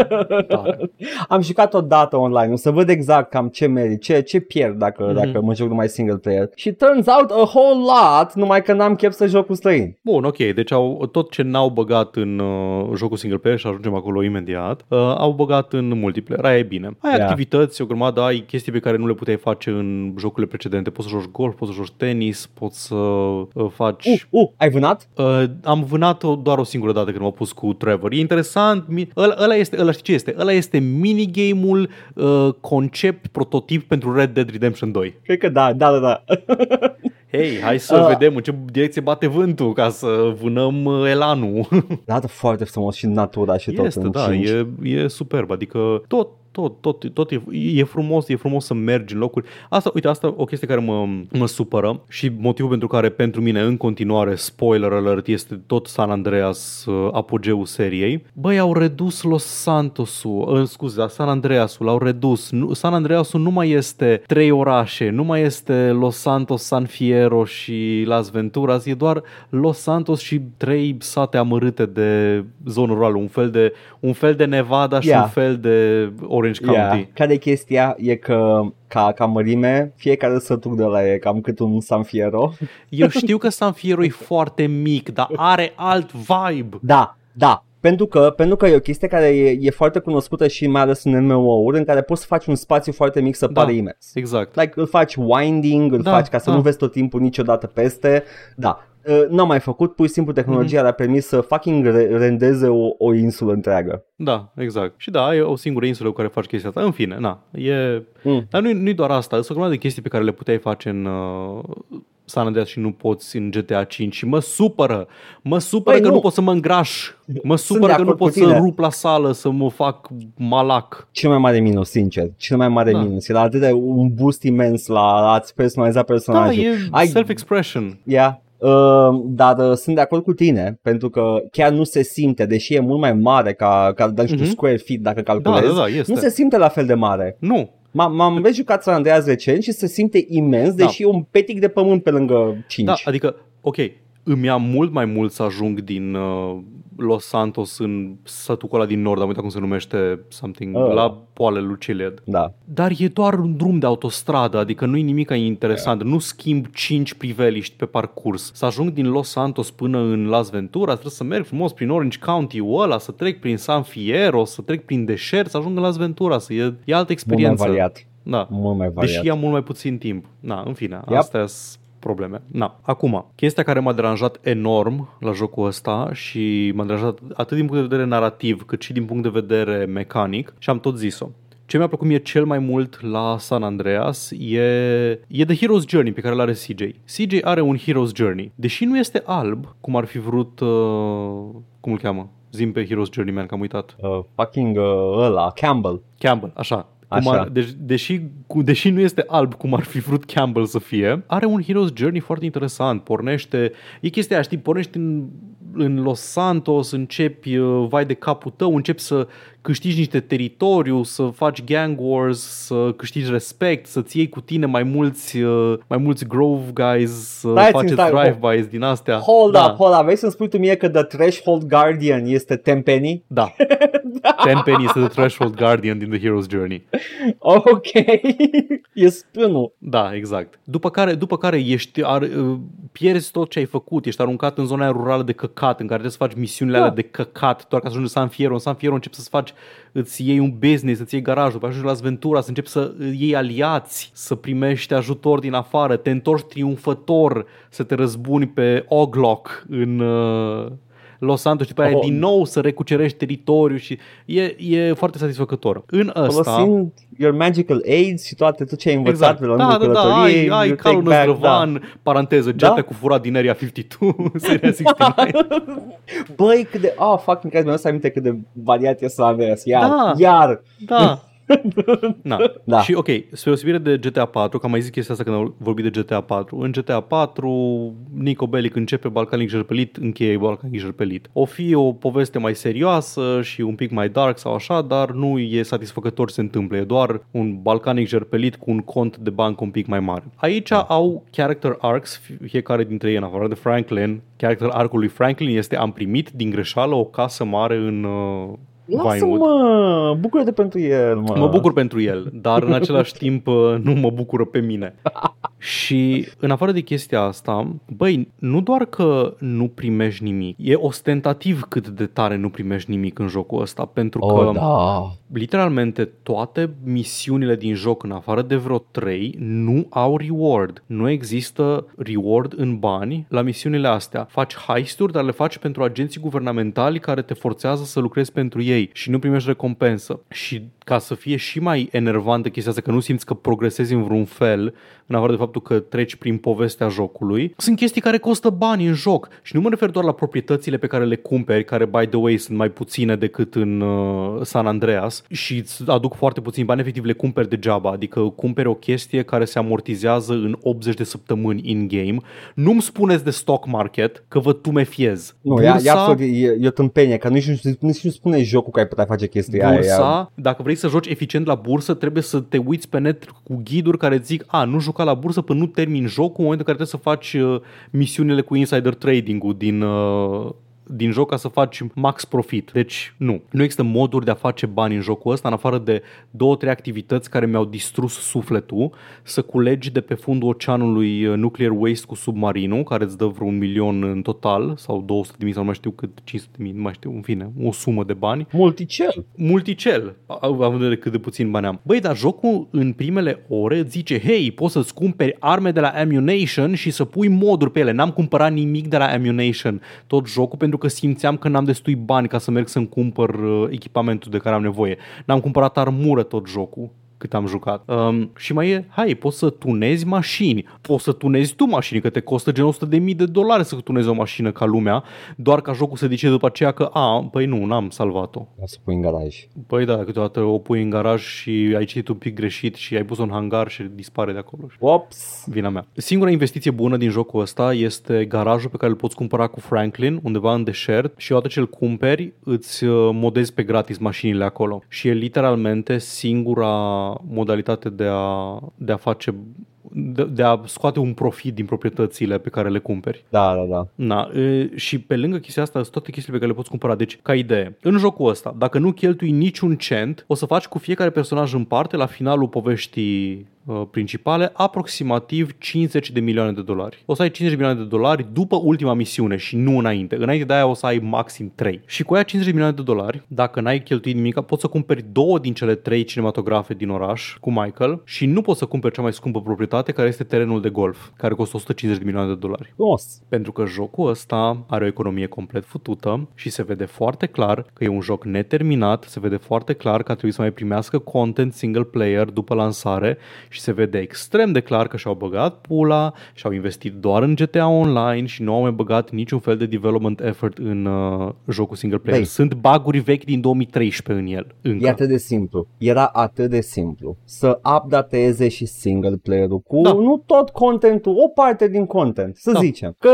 Tare. [LAUGHS] Am jucat o dată online, o să văd exact cam ce merit, ce, ce pierd dacă, Mhm. mm-hmm. dacă mă joc numai single player. Și turns out a whole lot, numai că n-am chef să joc cu străini. Bun, ok, deci au, tot ce n-au băgat în uh, jocul single player și ajungem acolo imediat, uh, au băgat în multiplayer, aia e bine. Ai Da. activități, o grămadă, ai chestii pe care nu le puteai face în jocurile precedente. Poți să joci golf, poți să joci tenis, poți să uh, faci... Uh, uh, ai vânat? Uh, am vânat-o doar o singură dată când m-am pus cu Trevor. E interesant, mi- ăla, ăla este, ăla știi ce este? Ăla este minigame-ul uh, concept prototip pentru Red Dead Redemption 2. Cred că da, da, da, da. [LAUGHS] Hei, hai să Uh. vedem în ce direcție bate vântul ca să vânăm uh, elanul. Arată foarte frumos și natura și tot Este, în da, cinci. e, e superb, adică tot, tot, tot, tot e, e frumos, e frumos să mergi în locuri. Asta, uite, asta o chestie care mă, mă supără și motivul pentru care pentru mine în continuare, spoiler alert, este tot San Andreas uh, apogeul seriei. Băi, au redus Los Santosul, uh, scuze, da, San Andreasul, l-au redus. Nu, San Andreasul nu mai este trei orașe, nu mai este Los Santos, San Fierro și Las Venturas, e doar Los Santos și trei sate amărâte de zonă rurală, un fel de, un fel de Nevada și Yeah. un fel de Orange County. Yeah. Care e chestia? E că ca, ca mărime, fiecare sătuc de la e cam cât un San Fierro. Eu știu că San Fierro e foarte mic, dar are alt vibe. Da, da. Pentru că, pentru că e o chestie care e, e foarte cunoscută și mai ales în MMO-uri în care poți să faci un spațiu foarte mic să Da. pare imens. Exact. Like, îl faci winding, îl Da, faci ca să da. nu vezi tot timpul niciodată peste. Da. Uh, N-am mai făcut, pur și simplu tehnologia Mhm. le-a permis să fucking re- rendeze o, o insulă întreagă. Da, exact. Și da, e o singură insulă cu care faci chestia asta. În fine, na, e... Mm. Dar nu, nu doar asta, sunt o grămadă de chestii pe care le puteai face în uh, San Andreas și nu poți în GTA 5 și mă supără. Mă supără Băi, că nu. nu. pot să mă îngraș. Mă Sunt supără de că nu acord pot cu să tine. rup la sală, să mă fac malac. Cel mai mare minus, sincer. Cel mai mare Da. minus. Era atât de un boost imens la a-ți personaliza Da, personajul. e Ai- self-expression. Yeah. Uh, dar uh, sunt de acord cu tine pentru că chiar nu se simte, deși e mult mai mare ca, ca dar, nu știu, Mhm. square feet dacă Da, calculezi, da, da, este. nu se simte la fel de mare. Nu, M-am, m-am vezi jucat San Andreas recent și se simte imens, Da. deși e un petic de pământ pe lângă 5. Da, adică, ok, îmi ia mult mai mult să ajung din uh, Los Santos în satul ăla din nord, am uitat cum se numește something, Oh. la poale lui Chiliad. da. Dar e doar un drum de autostradă, adică nu e nimic interesant, nu schimb 5 priveliști pe parcurs. Să ajung din Los Santos până în Las Venturas, trebuie să merg frumos prin Orange County-ul ăla, să trec prin San Fierro, să trec prin deșert, să ajung în Las Venturas, e, e altă Mult mai experiență. variat. Da. Mult mai variat. Deși ia mult mai puțin timp. Na, în fine, Yep. astea sunt probleme. Na. Acum, chestia care m-a deranjat enorm la jocul ăsta și m-a deranjat atât din punct de vedere narrativ cât și din punct de vedere mecanic și am tot zis-o. Ce mi-a plăcut mie cel mai mult la San Andreas e, e The Hero's Journey pe care îl are CJ. CJ are un Hero's Journey. Deși nu este alb, cum ar fi vrut... Uh, cum îl cheamă? Zim pe Hero's Journey, man, că am uitat. Uh, fucking uh, ăla, Campbell. Campbell, așa. Cum Așa. ar, deci, deși, cu, deși nu este alb cum ar fi vrut Campbell să fie, are un Hero's Journey foarte interesant. Pornește, e chestia aia, știi, pornești în, în Los Santos, începi, uh, vai de capul tău, începi să câștigi niște teritoriu, să faci gang wars, să câștigi respect, să-ți iei cu tine mai mulți, uh, mai mulți Grove guys, să Stai, faceți stai, drive-bys din astea. Hold da, up, hold up. Vrei să-mi spui tu mie că The Threshold Guardian este Tempenny? [LAUGHS] Da. Tenpenny este The Threshold Guardian din The Hero's Journey. Ok. [LAUGHS] e spânul. Da, exact. După care, după care ești, ar, uh, pierzi tot ce ai făcut, ești aruncat în zona aia rurală de căcat, în care trebuie să faci misiunile Da. alea de căcat, doar ca să ajungi în San Fierro. În San Fierro începi să-ți faci, îți iei un business, îți iei garajul, după ajungi la Sventura, să începi să iei aliați, să primești ajutor din afară, te întorci triumfător, să te răzbuni pe Oglock în, uh, Los Santos și după aia Oh. din nou să recucerești teritoriu și e, e foarte satisfăcător. În ăsta... Folosind your magical aids și toate tot ce ai învățat Exact. pe la Da, lungul da, da, călătoriei, ai, ai you calul take back, năzdrăvan, da. paranteză, Da? jete cu furat din Area 52, [LAUGHS] seria 69. [LAUGHS] Băi, cât de... Oh, fucking Christ, mi-am să aminte cât de variat e San Andreas. Iar, Da. iar. Da. Na. Da. Și ok, spre osebire de GTA 4, că am mai zis chestia asta când am vorbit de GTA 4, în GTA 4 Nico Bellic începe Balcanic Jerpelit, încheie Balcanic Jerpelit. O fi o poveste mai serioasă și un pic mai dark sau așa, dar nu e satisfăcător ce se întâmplă, e doar un Balcanic Jerpelit cu un cont de bancă un pic mai mare. Aici au character arcs, fiecare dintre ei în afară de Franklin. Character arcul lui Franklin este am primit din greșeală o casă mare în uh, Vinewood. Lasă-mă, bucură-te pentru el, mă. Mă bucur pentru el, dar în același timp uh, nu mă bucură pe mine. [LAUGHS] Și în afară de chestia asta, băi, nu doar că nu primești nimic, e ostentativ cât de tare nu primești nimic în jocul ăsta, pentru că Oh, da. literalmente toate misiunile din joc, în afară de vreo 3, nu au reward. Nu există reward în bani la misiunile astea. Faci heisturi, dar le faci pentru agenții guvernamentali care te forțează să lucrezi pentru ei și nu primești recompensă. Și ca să fie și mai enervantă chestia asta, că nu simți că progresezi în vreun fel, în afară de faptul că treci prin povestea jocului, sunt chestii care costă bani în joc. Și nu mă refer doar la proprietățile pe care le cumperi, care, by the way, sunt mai puține decât în uh, San Andreas și îți aduc foarte puțin bani, efectiv le cumperi degeaba. Adică cumperi o chestie care se amortizează în 80 de săptămâni in-game. Nu-mi spuneți de stock market că vă tumefiez. Nu, ia, ia absolut, e, e o tâmpenie, că nici nu, nici nu spune jocul că ai putea face chestia aia. bursa, dacă vrei să joci eficient la bursă, trebuie să te uiți pe net cu ghiduri care îți zic, a, nu juca la bursă până nu termin jocul, în momentul în care trebuie să faci uh, misiunile cu insider trading-ul din, uh, din joc ca să faci max profit. Deci, nu. Nu există moduri de a face bani în jocul ăsta, în afară de două, trei activități care mi-au distrus sufletul, să culegi de pe fundul oceanului uh, nuclear waste cu submarinul, care îți dă vreun milion în total, sau 200 de mii, sau nu mai știu cât, 500 de mii, nu mai știu, în fine, o sumă de bani Multicel. multicel, având în vedere cât de puțin bani am. Băi, dar jocul în primele ore îți zice, hei, poți să-ți cumperi arme de la Ammunition și să pui moduri pe ele. N-am cumpărat nimic de la Ammunition tot jocul pentru că simțeam că n-am destui bani ca să merg să-mi cumpăr uh, echipamentul de care am nevoie. N-am cumpărat armură tot jocul cât am jucat. Um, și mai e, hai, poți să tunezi mașini. Poți să tunezi tu mașini, că te costă gen 100 de mii de dolari să tunezi o mașină ca lumea, doar ca jocul să zice după aceea că, a, păi nu, n-am salvat-o. Ia să pui în garaj. Păi da, câteodată o pui în garaj și ai citit un pic greșit și ai pus-o în hangar și dispare de acolo. Ops. Vina mea. Singura investiție bună din jocul ăsta este garajul pe care îl poți cumpăra cu Franklin undeva în deșert și odată ce îl cumperi îți uh, modezi pe gratis mașinile acolo. Și e literalmente singura modalitate de a, de a face de, de a scoate un profit din proprietățile pe care le cumperi. Da, da, da. Na, e, și pe lângă chestia asta sunt toate chestiile pe care le poți cumpăra. Deci, ca idee, în jocul ăsta, dacă nu cheltui niciun cent, o să faci cu fiecare personaj în parte, la finalul poveștii uh, principale, aproximativ 50 de milioane de dolari. O să ai 50 de milioane de dolari după ultima misiune și nu înainte. Înainte de aia o să ai maxim 3. Și cu aia 50 de milioane de dolari, dacă n-ai cheltuit nimic, poți să cumperi două din cele trei cinematografe din oraș cu Michael și nu poți să cumperi cea mai scumpă proprietate, care este terenul de golf, care costă 150 de milioane de dolari. Frumos. Pentru că jocul ăsta are o economie complet futută și se vede foarte clar că e un joc neterminat, se vede foarte clar că a trebuit să mai primească content single player după lansare și se vede extrem de clar că și-au băgat pula și au investit doar în GTA Online și nu au mai băgat niciun fel de development effort în uh, jocul single player. Băi. Sunt baguri vechi din 2013 în el. Încă. E atât de simplu. Era atât de simplu să updateze și single player-ul cu Da. nu tot contentul, o parte din content, să Da. zicem. Că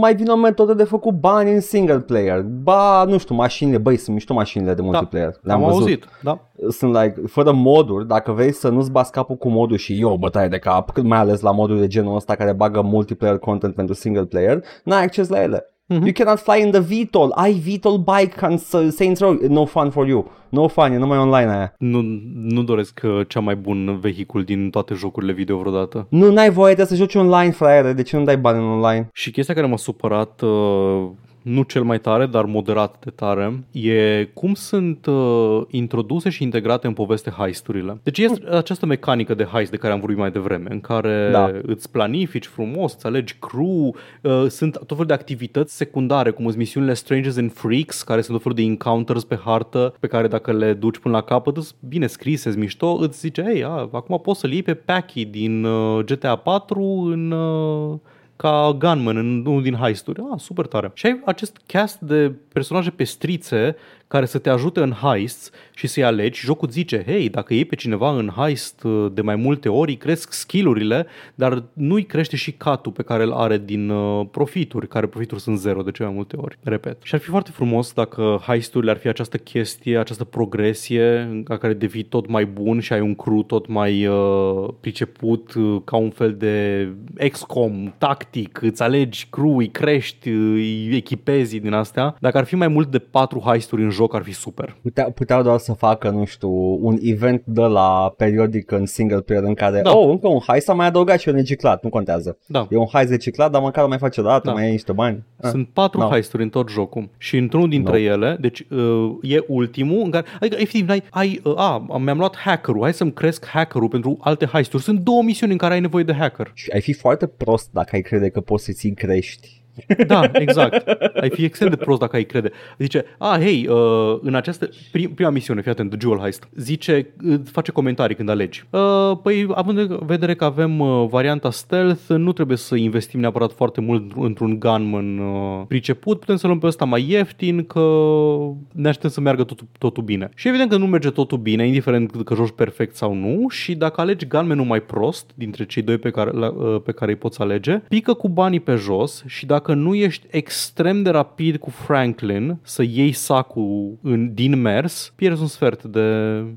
mai vine o metodă de făcut bani în single player. Ba, nu știu, mașinile, băi, sunt mișto mașinile de multiplayer. Le-am am văzut. auzit. Da. Sunt like, fără moduri, dacă vrei să nu-ți bați capul cu modul și eu o bătaie de cap, cât mai ales la modul de genul ăsta care bagă multiplayer content pentru single player, n-ai acces la ele. Mhm. You cannot fly in the VTOL. Ai VTOL bike în S- Saints Row. No fun for you. No fun, e numai online aia. Nu, nu doresc uh, cea mai bun vehicul din toate jocurile video vreodată. Nu, n-ai voie de să joci online, fraiere. De ce nu dai bani în online? Și chestia care m-a supărat uh, nu cel mai tare, dar moderat de tare, e cum sunt uh, introduse și integrate în poveste heisturile. Deci este această mecanică de heist de care am vorbit mai devreme, în care Da. îți planifici frumos, îți alegi crew, uh, sunt tot felul de activități secundare, cum sunt misiunile Strangers and Freaks, care sunt tot felul de encounters pe hartă, pe care dacă le duci până la capăt, sunt bine scrise, sunt mișto, îți zice, ei, a, acum poți să-l iei pe Packy din uh, GTA 4 în... Uh, ca gunman în unul din heisturi. Ah, super tare. Și ai acest cast de personaje pestrițe care să te ajute în heists și să-i alegi. Jocul îți zice, hei, dacă iei pe cineva în heist uh, de mai multe ori, îi cresc skill-urile, dar nu-i crește și catul pe care îl are din uh, profituri, care profituri sunt zero de cele mai multe ori. Repet. Și ar fi foarte frumos dacă heisturile ar fi această chestie, această progresie în care devii tot mai bun și ai un crew tot mai uh, priceput uh, ca un fel de XCOM, tactic, îți alegi crew, îi crești, îi echipezi din astea. Dacă ar fi mai mult de patru heisturi în joc, ar fi super. Putea, puteau doar să facă, nu știu, un event de la periodic în single player în care, Da. oh, încă un heist, s-a mai adăugat și un reciclat, nu contează. Da. E un heist reciclat, dar măcar o mai face o dată, Da. mai ai niște bani. Ah. Sunt patru No. heisturi în tot jocul și într-unul dintre No. ele, deci uh, e ultimul, în care, adică efectiv ai, ai uh, a, mi-am luat hackerul, hai să-mi cresc hackerul pentru alte heisturi. Sunt două misiuni în care ai nevoie de hacker. Și ai fi foarte prost dacă ai crede că poți să ți crești. Da, exact. Ai fi extrem de prost dacă ai crede. Zice, a, hei, uh, în această prim, prima misiune, fii atent, The Jewel Heist, zice, uh, face comentarii când alegi. Uh, păi, având în vedere că avem uh, varianta stealth, nu trebuie să investim neapărat foarte mult într-un gunman uh, priceput, putem să luăm pe ăsta mai ieftin, că ne așteptăm să meargă totul, totul bine. Și evident că nu merge totul bine, indiferent că joci perfect sau nu, și dacă alegi gunmanul mai prost dintre cei doi pe care, la, uh, pe care îi poți alege, pică cu banii pe jos și dacă nu ești extrem de rapid cu Franklin să iei sacul în, din mers, pierzi un sfert de,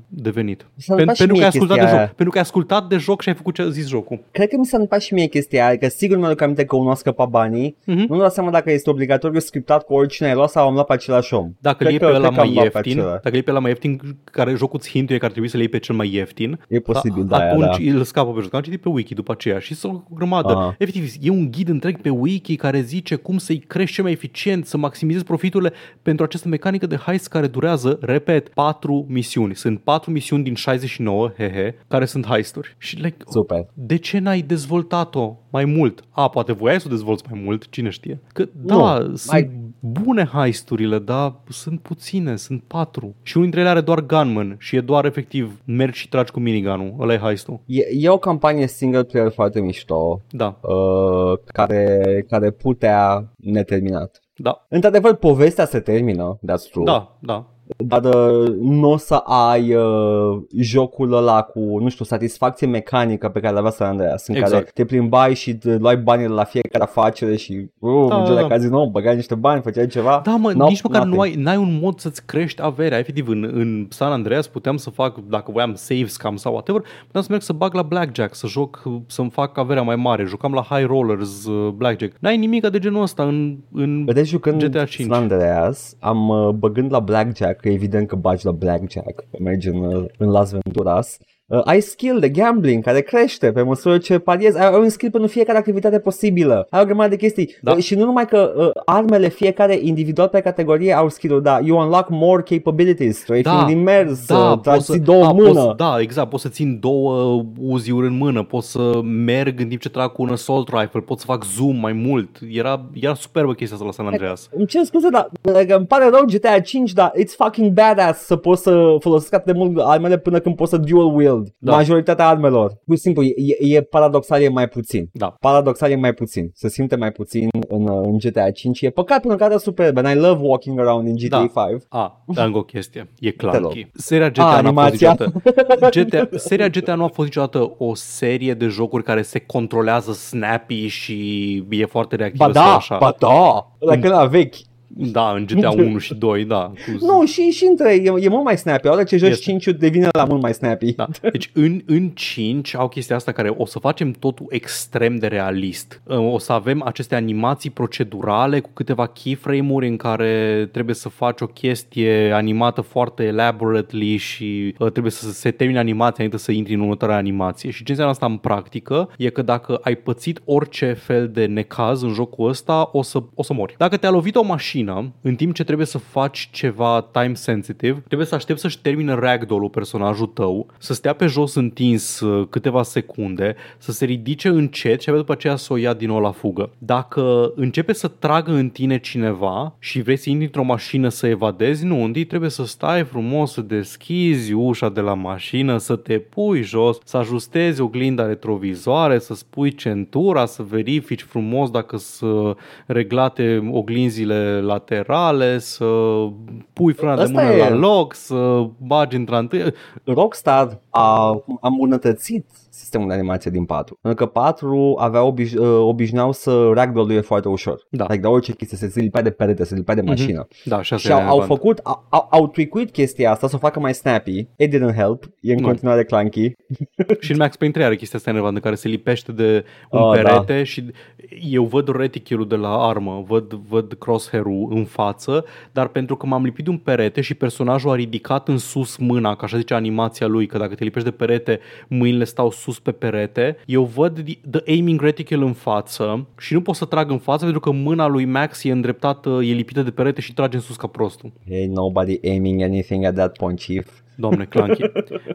de venit. S-a Pen, întâmplat și pentru, că mie ai ascultat de chestia joc, aia. pentru că ai ascultat de joc și ai făcut ce a zis jocul. Cred că mi s-a întâmplat și mie chestia aia, că sigur mi-aduc aminte că unul a scăpat banii, Mhm. nu-mi dau seama dacă este obligatoriu scriptat cu oricine ai luat sau am luat pe același om. Dacă Cred îl iei că- pe ăla cred că am mai luat pe ieftin, acela. dacă îl iei pe ăla mai ieftin, care jocul îți hintuie că ar trebui să-l iei pe cel mai ieftin, E posibil, da, atunci da. îl scapă pe jos. Am citit pe wiki după aceea și sunt o grămadă. Aha. Efectiv, e un ghid întreg pe wiki care zice cum să-i crești cel mai eficient, să maximizezi profiturile pentru această mecanică de heist care durează, repet, 4 misiuni. Sunt 4 misiuni din 69, hehe, care sunt heisturi. Și like, Super. de ce n-ai dezvoltat-o mai mult? A, poate voiai să o dezvolți mai mult, cine știe. Că, da, Nu, sunt mai- bune heisturile, dar sunt puține, sunt patru. Și unul dintre ele are doar gunman și e doar efectiv mergi și tragi cu minigunul. Ăla e heistul. E, e o campanie single player foarte mișto, Da, uh, care, care putea neterminat. da, Într-adevăr, povestea se termină, that's true. da, da. Dar uh, nu o să ai uh, jocul ăla cu, nu știu, satisfacție mecanică pe care le avea San Andreas, în care Exact. te plimbai și te luai banii de la fiecare afacere și uh, Da, da, mergeai da, la da. casino, băgai niște bani, făceai ceva. Da, mă, Nope, nici măcar nu nothing. ai, n-ai un mod să-ți crești averea. Efectiv, în, în San Andreas puteam să fac, dacă voiam save scam sau whatever, puteam să merg să bag la blackjack, să joc, să-mi fac averea mai mare. Jucam la high rollers uh, blackjack. N-ai nimic de genul ăsta în, în Vedeți, jucând GTA 5. San Andreas, am uh, băgând la Blackjack, că evident că bagi la Blackjack, că mergi în, uh, în Las Venturas, uh, ai skill de gambling care crește pe măsură ce pariezi, ai, ai un skill pentru fiecare activitate posibilă, ai o grămadă de chestii Da. uh, și nu numai că uh, armele fiecare individual pe categorie au skill-uri, dar you unlock more capabilities, strafing Da, din mers, da, uh, tragi poți să, două a, mână. Poți, da, exact, poți să țin două uziuri în mână, pot să merg în timp ce trag cu un assault rifle, pot să fac zoom mai mult. Era, era superbă chestia asta la San Andreas. Îmi cer scuze, dar like, îmi pare rău GTA 5, dar it's fucking badass să poți să folosești atât de mult armele până când poți să dual wield Da. da. majoritatea armelor. Pur și simplu, e, e paradoxal, e mai puțin. Da. Paradoxal e mai puțin. Se simte mai puțin în, în GTA 5. E păcat până că arată superb. And I love walking around in GTA Da. 5. A, dar încă o chestie. E Te rog. clunky. Seria A, GTA n-a fost animația. niciodată. GTA, seria GTA nu a fost niciodată o serie de jocuri care se controlează snappy și e foarte Ba reactivă sau da, așa. ba da, la când la vechi. Da, în GTA 1 și 2, da. Cu... Nu, și, și între e, e mult mai snappy. Odată ce joci Este. 5 devine la mult mai snappy. Da. Deci în, în 5 au chestia asta care o să facem totul extrem de realist. O să avem aceste animații procedurale cu câteva keyframe-uri în care trebuie să faci o chestie animată foarte elaborately și uh, trebuie să se termine animația înainte să intri în următoarea animație. Și ce înseamnă asta în practică e că dacă ai pățit orice fel de necaz în jocul ăsta, o să, o să mori. Dacă te-a lovit o mașină, în timp ce trebuie să faci ceva time sensitive, trebuie să aștepți să-și termine ragdoll-ul personajul tău, să stea pe jos întins uh, câteva secunde, să se ridice încet și abia după aceea să o ia din nou la fugă. Dacă începe să tragă în tine cineva și vrei să intri într-o mașină să evadezi, nu, întâi trebuie să stai frumos, să deschizi ușa de la mașină, să te pui jos, să ajustezi oglinda retrovizoare, să spui centura, să verifici frumos dacă sunt reglate oglinzile laterale, să pui frâna de Asta mână e- la loc, să bagi într întâi. Rockstar a, a îmbunătățit sistemul de animație din 4. Pentru că 4 avea obiș, uh, obișnuiau să ragdoll foarte ușor. Da. Adică de orice chestie se lipea de perete, se lipea de mașină. Da, și asta Și e au, au relevant. făcut, au, au, au tweakuit chestia asta să o facă mai snappy. It didn't help. E în Nu. continuare clunky. [LAUGHS] Și în Max Payne 3 are chestia asta enervantă care se lipește de un Ah, perete și eu văd reticule de la armă, văd, văd crosshair-ul în față, dar pentru că m-am lipit de un perete și personajul a ridicat în sus mâna, ca așa zice animația lui, că dacă te lipești de perete, mâinile stau sus pe perete, eu văd the the aiming reticle în față și nu pot să trag în față pentru că mâna lui Max e îndreptată, e lipită de perete și trage în sus ca prostul. Hey, nobody aiming anything at that point, chief. Doamne, clunky.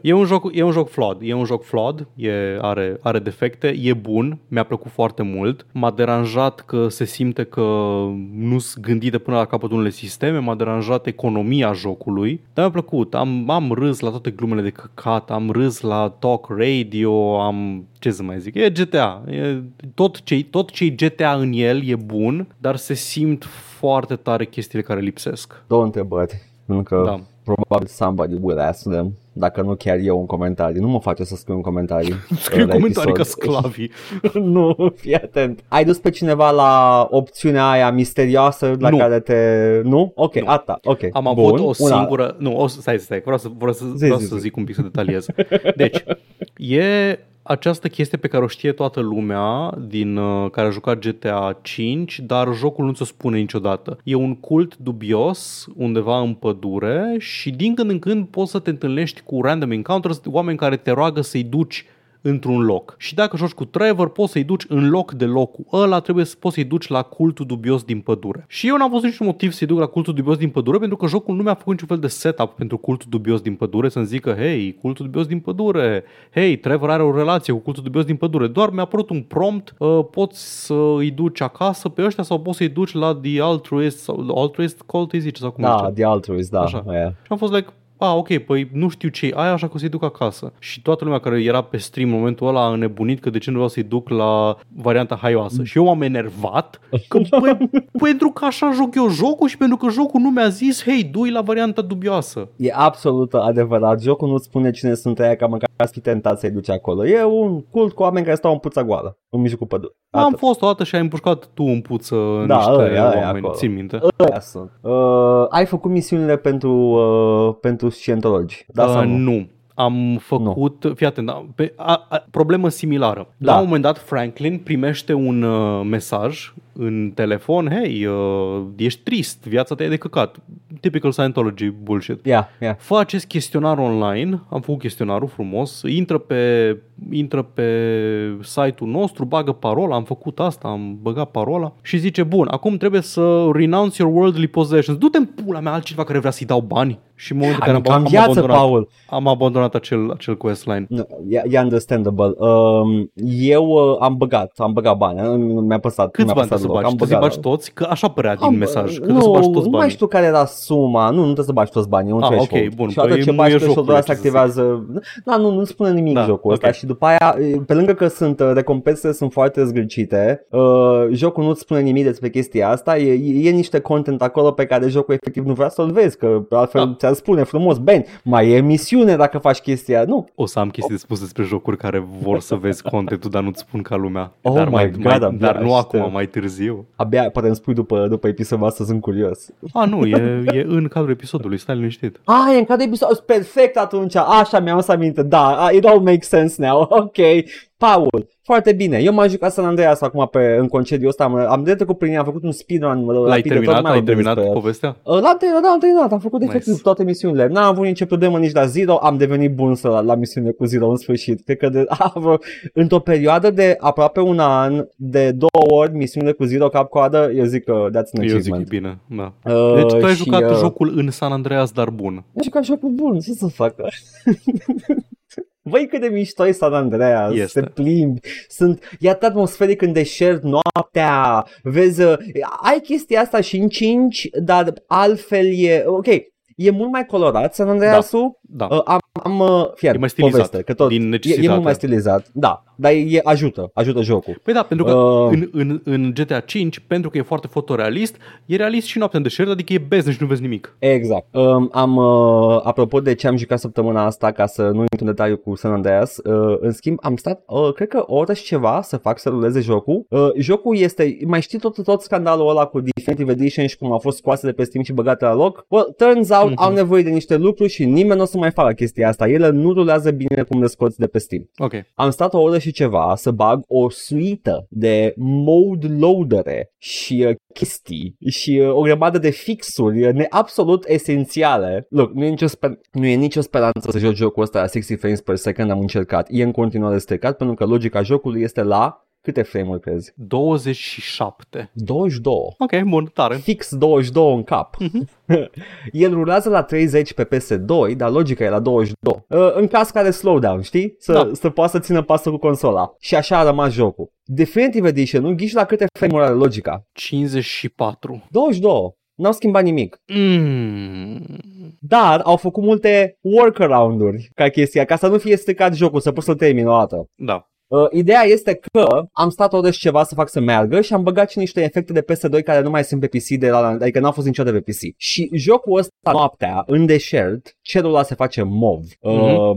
E un joc, e un joc flawed, e un joc flawed, e, are, are defecte, e bun, mi-a plăcut foarte mult. M-a deranjat că se simte că nu sunt gândite până la capătul unele sisteme, m-a deranjat economia jocului, dar mi-a plăcut. Am, am râs la toate glumele de căcat, am râs la talk radio, am ce să mai zic, e GTA. E, tot ce tot ce GTA în el e bun, dar se simt foarte tare chestiile care lipsesc. Două întrebări. Pentru că Da. probabil somebody will ask them. Dacă nu chiar eu în comentarii. Nu mă face să scriu în comentarii. [LAUGHS] Scriu la comentarii ca episod. sclavii. [LAUGHS] nu, fii atent. Ai dus pe cineva la opțiunea aia misterioasă la Nu. care te... Nu? Ok, Nu. asta, ok. Am Bun. avut o Una- singură... Nu, o, stai, stai, vreau să, vreau să, Zi, vreau zi, să zi. zic un pic să detaliez. [LAUGHS] Deci, e această chestie pe care o știe toată lumea din uh, care a jucat GTA 5, dar jocul nu ți-o spune niciodată. E un cult dubios undeva în pădure și din când în când poți să te întâlnești cu random encounters, oameni care te roagă să-i duci într-un loc. Și dacă joci cu Trevor, poți să-i duci în loc de locul ăla, trebuie să poți să-i duci la cultul dubios din pădure. Și eu n-am văzut niciun motiv să-i duc la cultul dubios din pădure, pentru că jocul nu mi-a făcut niciun fel de setup pentru cultul dubios din pădure, să-mi zică, hei, cultul dubios din pădure, hei, Trevor are o relație cu cultul dubios din pădure. Doar mi-a apărut un prompt, uh, poți să-i duci acasă pe ăștia sau poți să-i duci la The Altruist, sau Altruist Cult, îi zice, sau cum Da, zice. The Altruist, da. Așa. aia. Și am fost like, a, ok, păi nu știu ce aia, așa că o să-i duc acasă. Și toată lumea care era pe stream în momentul ăla a înnebunit că de ce nu vreau să-i duc la varianta haioasă. Și eu m-am enervat că, bă, [LAUGHS] pentru că așa joc eu jocul și pentru că jocul nu mi-a zis, hei, du la varianta dubioasă. E absolut adevărat. Jocul nu spune cine sunt aia ca măcar să fi tentat să-i duce acolo. E un cult cu oameni care stau în puța goală, în mijlocul pădurii. Am Atât. fost o dată și ai împușcat tu în puță Da, niște ăia, ăia oameni, acolo. țin minte. Ăia sunt. Uh, ai făcut misiunile pentru, uh, pentru scientologi. Da Uh, sau nu? nu. Am făcut, nu. fii atent, da, pe, a, a, problemă similară. Da. La un moment dat Franklin primește un uh, mesaj în telefon, hei, uh, ești trist, viața ta e de căcat. Typical Scientology bullshit. Ia, ia. Fă acest chestionar online, am făcut chestionarul frumos, intră pe, intră pe site-ul nostru, bagă parola, am făcut asta, am băgat parola și zice, bun, acum trebuie să renounce your worldly possessions. Du-te în pula mea altcineva care vrea să-i dau bani. Și în momentul în care Adică am, în am, viață, abandonat, Paul. am abandonat acel, acel questline. Nu, e, e understandable. Um, eu uh, am băgat, am băgat bani. Nu mi-a păsat. Câți mi-a bani păsat trebuie să deloc. Bagi? Am Trebuie să băgat. bagi toți? Că așa părea din Am- mesaj, că nu, trebuie să bagi toți nu mai banii. știu care era suma. Nu, nu trebuie să bagi toți banii. E un Ah, threshold. ok, bun, Și odată păi ce nu bagi e threshold-ul jocul, ăsta ce să activează... Da, nu, nu spune nimic Da, jocul ok. ăsta. Și după aia, pe lângă că sunt uh, recompensele sunt foarte zgârcite, uh, jocul nu-ți spune nimic despre chestia asta. E, e, e niște content acolo pe care jocul efectiv nu vrea să-l vezi, că altfel Da. ți-ar îți spune frumos, Ben, mai e misiune dacă faci chestia. Nu, O să am chestii de spus despre jocuri care vor să vezi contentul, dar nu-ți spun ca lumea. Oh dar my mai, God, mai, abia dar nu aștept. acum, mai târziu. Abia poate îmi spui după, după episodul ăsta, sunt curios. A, nu, e, e în cadrul episodului, stai liniștit. Ah, e în cadrul episod, perfect atunci, așa mi-am să aminte, da, it all makes sense now, [LAUGHS] ok. Paul, foarte bine, eu m-am jucat San Andreas acum pe, în concediu ăsta, am, am de trecut prin ea, am făcut un speedrun L-ai rapid, de tot terminat? mai Ai vorbesc terminat despre el. povestea? Uh, L-am terminat, da, am terminat, am făcut efectiv Nice. toate misiunile. N-am avut nicio problemă nici la Zero, am devenit bun să la, la misiune cu Zero în sfârșit. Cred că de, [LAUGHS] a, vreo, într-o perioadă de aproape un an, de două ori misiune cu Zero cap-coadă, eu zic că that's an Eu zic că e achievement. bine, da. Uh, Deci tu ai și, jucat uh, jocul în San Andreas, dar bun. Am jucat jocul bun, ce să facă? [LAUGHS] Voi cât de mișto e San Andreas, Este. te plimbi, sunt, e atât atmosferic în deșert noaptea, vezi, uh, ai chestia asta și în 5, dar altfel e, ok, e mult mai colorat San Andreasul, Da. Uh, am, am uh, fii E mai stilizat, poveste, că tot, din e, e necesitate. mult mai stilizat, da, dar e, ajută, ajută jocul. Păi da, pentru că Uh. în, în, în GTA 5, pentru că e foarte fotorealist, e realist și noaptea în deșert, adică e beznă și nu vezi nimic. Exact. Um, am, uh, apropo de ce am jucat săptămâna asta, ca să nu intru în detaliu cu San Andreas, uh, în schimb am stat, uh, cred că o oră și ceva să fac să ruleze jocul. Uh, jocul este, mai știi tot, tot scandalul ăla cu Definitive Edition și cum a fost scoase de pe Steam și băgate la loc? Well, turns out Mhm. au nevoie de niște lucruri și nimeni nu o să mai facă chestia asta. Ele nu rulează bine cum le scoți de pe Steam. Ok. Am stat o oră și ceva să bag o suită de mode loadere și uh, chestii și uh, o grămadă de fixuri uh, ne absolut esențiale. Look, nu e, nicio sper- nu e nicio speranță să joc jocul ăsta la 60 frames per second, am încercat. E în continuare stricat pentru că logica jocului este la câte frame-uri crezi? 27. 22. Ok, bun, tare. Fix 22 în cap. [LAUGHS] El rulează la 30 pe PS2, dar logica e la 22. Uh, în caz care slowdown, știi? Să, Da. să poată să țină pasul cu consola. Și așa a rămas jocul. Definitive Edition, nu ghiși la câte frame-uri are logica? 54. 22. N-au schimbat nimic. Mm. Dar au făcut multe workaround-uri ca chestia, ca să nu fie stricat jocul, să poți să-l termini o dată. Da. Uh, ideea este că am stat o și ceva să fac să meargă și am băgat și niște efecte de PS2 care nu mai sunt pe PC, de la, adică n-au fost niciodată pe PC. Și jocul ăsta noaptea, în deșert, cerul ăla se face mov. Mhm. Uh,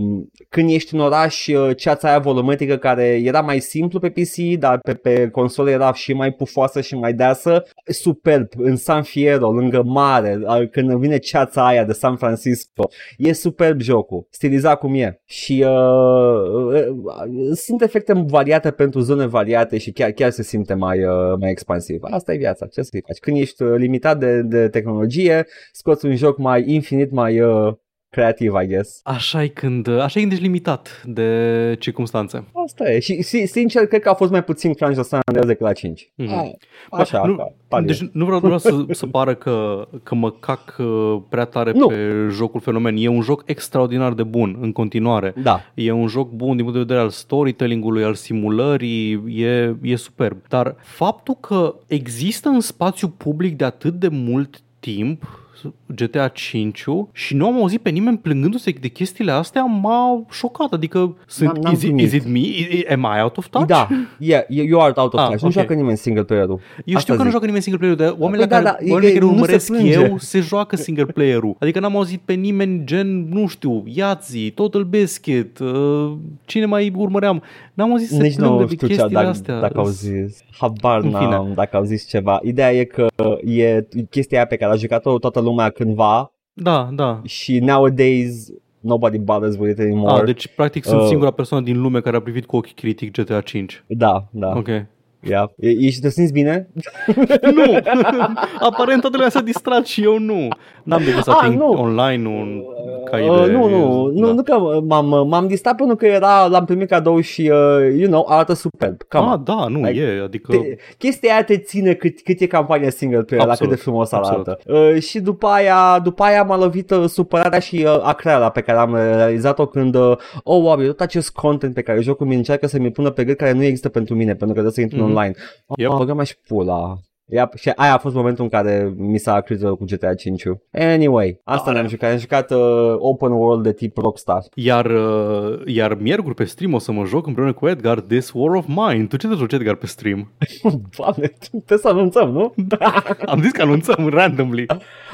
când ești în oraș, uh, ceața aia volumetrică care era mai simplu pe PC, dar pe, pe console era și mai pufoasă și mai deasă, superb, în San Fierro, lângă mare, uh, când vine ceața aia de San Francisco, e superb jocul, stilizat cum e. Și uh, uh, sunt efecte variate pentru zone variate și chiar, chiar se simte mai, uh, mai expansiv. Asta e viața, ce să-i faci? Când ești uh, limitat de, de tehnologie, scoți un joc mai infinit, mai uh, creativ, I guess. Așa e când, așa e când ești limitat de circumstanțe. Asta e. Și si- sincer, cred că a fost mai puțin crunch la San Andreas decât la 5. Mhm. Ah, Așa, nu, ca palier. deci nu vreau, nu vreau să, să pară că, că mă cac uh, prea tare Nu. pe jocul fenomen. E un joc extraordinar de bun în continuare. Da. E un joc bun din punct de vedere al storytelling-ului, al simulării, e, e superb. Dar faptul că există în spațiu public de atât de mult timp GTA 5 și nu am auzit pe nimeni plângându-se de chestiile astea m-a șocat. Adică sunt, N-am is, it, primit. is it me? I- Am I out of touch? Da, yeah, you are out of Ah, touch. Nu ok. joacă nimeni single player-ul. Eu Asta știu că nu zic. joacă nimeni single player dar oamenii Păi la da, care, da, oamenii e- care nu se urmăresc plânge. eu se joacă single player-ul. Adică n-am auzit pe nimeni gen, nu știu, Yahtzee, Total Biscuit, uh, cine mai urmăream. N-am auzit să se Nici plângă nu de știu ce, chestiile dacă, astea. dacă au zis. Habar În fine. n-am dacă au zis ceva. Ideea e că e chestia aia pe care a jucat-o toată lumea cândva Da, da. și nowadays nobody bothers with it anymore. Ah, deci practic sunt Uh. singura persoană din lume care a privit cu ochi critic GTA 5. Da, da. Ok. Yeah. E, ești te simți bine? [LAUGHS] nu! Aparent toată lumea s-a distrat și eu nu. N-am decât să Ah, ating nu. online un cai Uh, de... nu, nu, nu, da. nu că m-am, m-am distrat pentru că era, l-am primit cadou și, uh, you know, arată superb. Cam. Ah, da, nu, Like, e, adică... Te, chestia aia te ține cât, cât e campania single player, la cât Absolut, de frumos absolut. arată. Uh, și după aia, după aia m-a lovit uh, supărarea și uh, acreala pe care am realizat-o când, uh, oh wow, e tot acest content pe care jocul mi încearcă să mi pună pe gât care nu există pentru mine, pentru că trebuie să intru Mhm. Online. Yep. Oh, băgă și pula. Yep. Și aia a fost momentul în care mi s-a crezut cu GTA 5 Anyway, asta Da. ne-am jucat. Am jucat uh, open world de tip Rockstar. Iar, uh, iar miercuri pe stream o să mă joc împreună cu Edgar This War of Mine. Tu ce te joci, Edgar, pe stream? [LAUGHS] Doamne, trebuie să anunțăm, nu? [LAUGHS] Am zis că anunțăm randomly.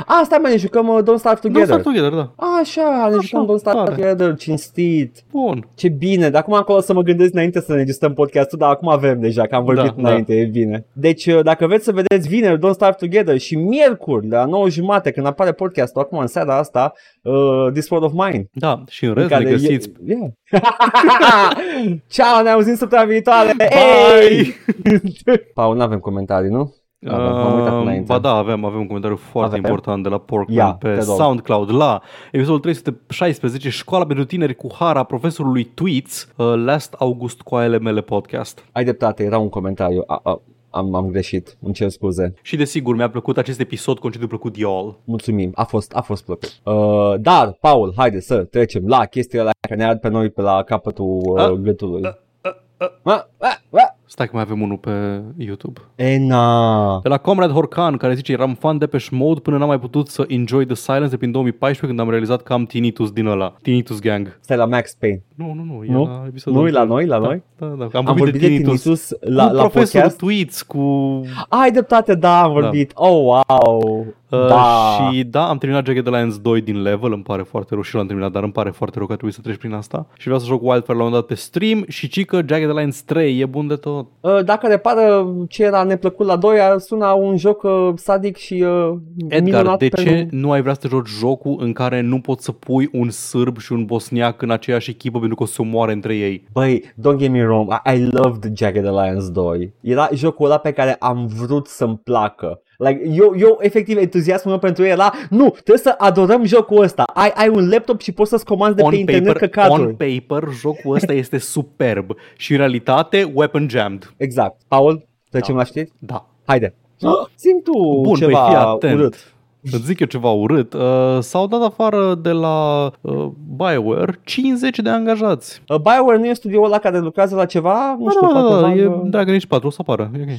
A, stai mă, ne jucăm uh, Don't Starve Nu Together. start together, da. Așa, ne Așa, jucăm Don't Starve tare. Together, cinstit. Bun. Ce bine, dar acum acolo să mă gândesc înainte să ne registrăm podcastul, dar acum avem deja, că am vorbit Da, înainte, e bine. Deci, uh, dacă vreți să vedeți vineri Don't Starve Together și miercuri la 9 jumate când apare podcastul, acum în seara asta, uh, This World of Mine. Da, și în în rest ne care găsiți. E, yeah. [LAUGHS] Ciao, ne auzim săptămâna viitoare! Bye! [LAUGHS] Paul, nu avem comentarii, nu? Avem, am uitat Uh, înainte. ba da, avem, avem un comentariu foarte Avem? important de la Porkman Ia, pe te rog. SoundCloud la episodul 316 Școala pentru tineri cu Hara profesorului Tweets uh, Last August cu ale mele podcast. Ai dreptate, era un comentariu. A, a, am, am greșit, îmi cer scuze. Și desigur mi-a plăcut acest episod, concediu plăcut y'all. Mulțumim, a fost, a fost plăcut. Uh, dar, Paul, haide să trecem la chestiile alea care ne arată pe noi pe la capătul uh, A, gâtului. a, a, a. A, a, a. Stai că mai avem unul pe YouTube. E, na. De la Comrade Horcan, care zice Eram fan de pe Mode până n-am mai putut să enjoy the silence de prin 2014 când am realizat că am tinnitus din ăla. Tinnitus Gang. Stai la Max Payne. Nu, nu, nu. E Nu? la episodul Nu e la anterior. noi, la da, noi? Da, da. Am, Am vorbit, vorbit de tinnitus la, cu la profesorul podcast. Tweets, cu... Ai dreptate, da, am vorbit. Oh, wow. Uh, da. Și da, am terminat Jagged Alliance 2 din level, îmi pare foarte rău și l-am terminat, dar îmi pare foarte rău că trebuie să treci prin asta. Și vreau să joc Wildfire la un moment dat pe stream și ci că Jagged Alliance 3 e bun de tot. Uh, dacă repară ce era neplăcut la 2, ar suna un joc uh, sadic și uh, Edgar, minunat de pentru... ce nu ai vrea să te joci jocul în care nu poți să pui un sârb și un bosniac în aceeași echipă pentru că o să se omoare între ei? Băi, don't get me wrong, I, I loved Jagged Alliance 2. Era jocul ăla pe care am vrut să-mi placă. Like, eu, eu, efectiv, entuziasmul meu pentru el era, nu, trebuie să adorăm jocul ăsta. Ai, ai un laptop și poți să-ți comanzi de pe internet paper, căcaturi. on paper, jocul ăsta este superb și în realitate, weapon jammed. Exact. Paul, trecem Da. la știri? Da. Haide. [GASPS] Simt tu Bun, ceva păi fii atent. urât. Îți zic eu ceva urât. Uh, s-au dat afară de la uh, BioWare 50 de angajați. Uh, BioWare nu e studioul ăla care lucrează la ceva? Nu Da, știu, da, da, poate da, fac, e uh, Dragon Age 4, o să apară. E ok.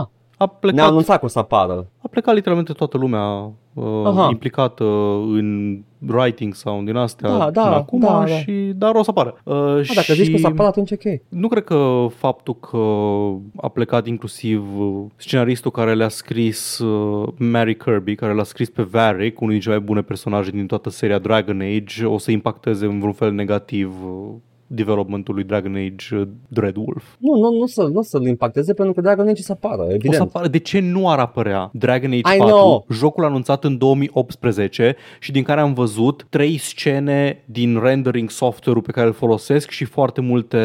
Ah. A Ne-a plecat, anunțat că o să apară. a plecat literalmente toată lumea uh, Aha. implicată în writing sau din astea Da, da, până acum, da, da. și, dar o să apară. Uh, Ah, și dacă zici că o să apară, atunci ok. nu cred că faptul că a plecat inclusiv uh, scenaristul care le-a scris uh, Mary Kirby, care l-a scris pe Varric, unul din cele mai bune personaje din toată seria Dragon Age, o să impacteze în vreun fel negativ uh, developmentul lui Dragon Age uh, Dreadwolf. Nu, nu, nu, să, nu să-l impacteze pentru că Dragon Age să apară, O să evident. apară, de ce nu ar apărea Dragon Age I 4, know. jocul anunțat în 2018 și din care am văzut trei scene din rendering software-ul pe care îl folosesc și foarte multe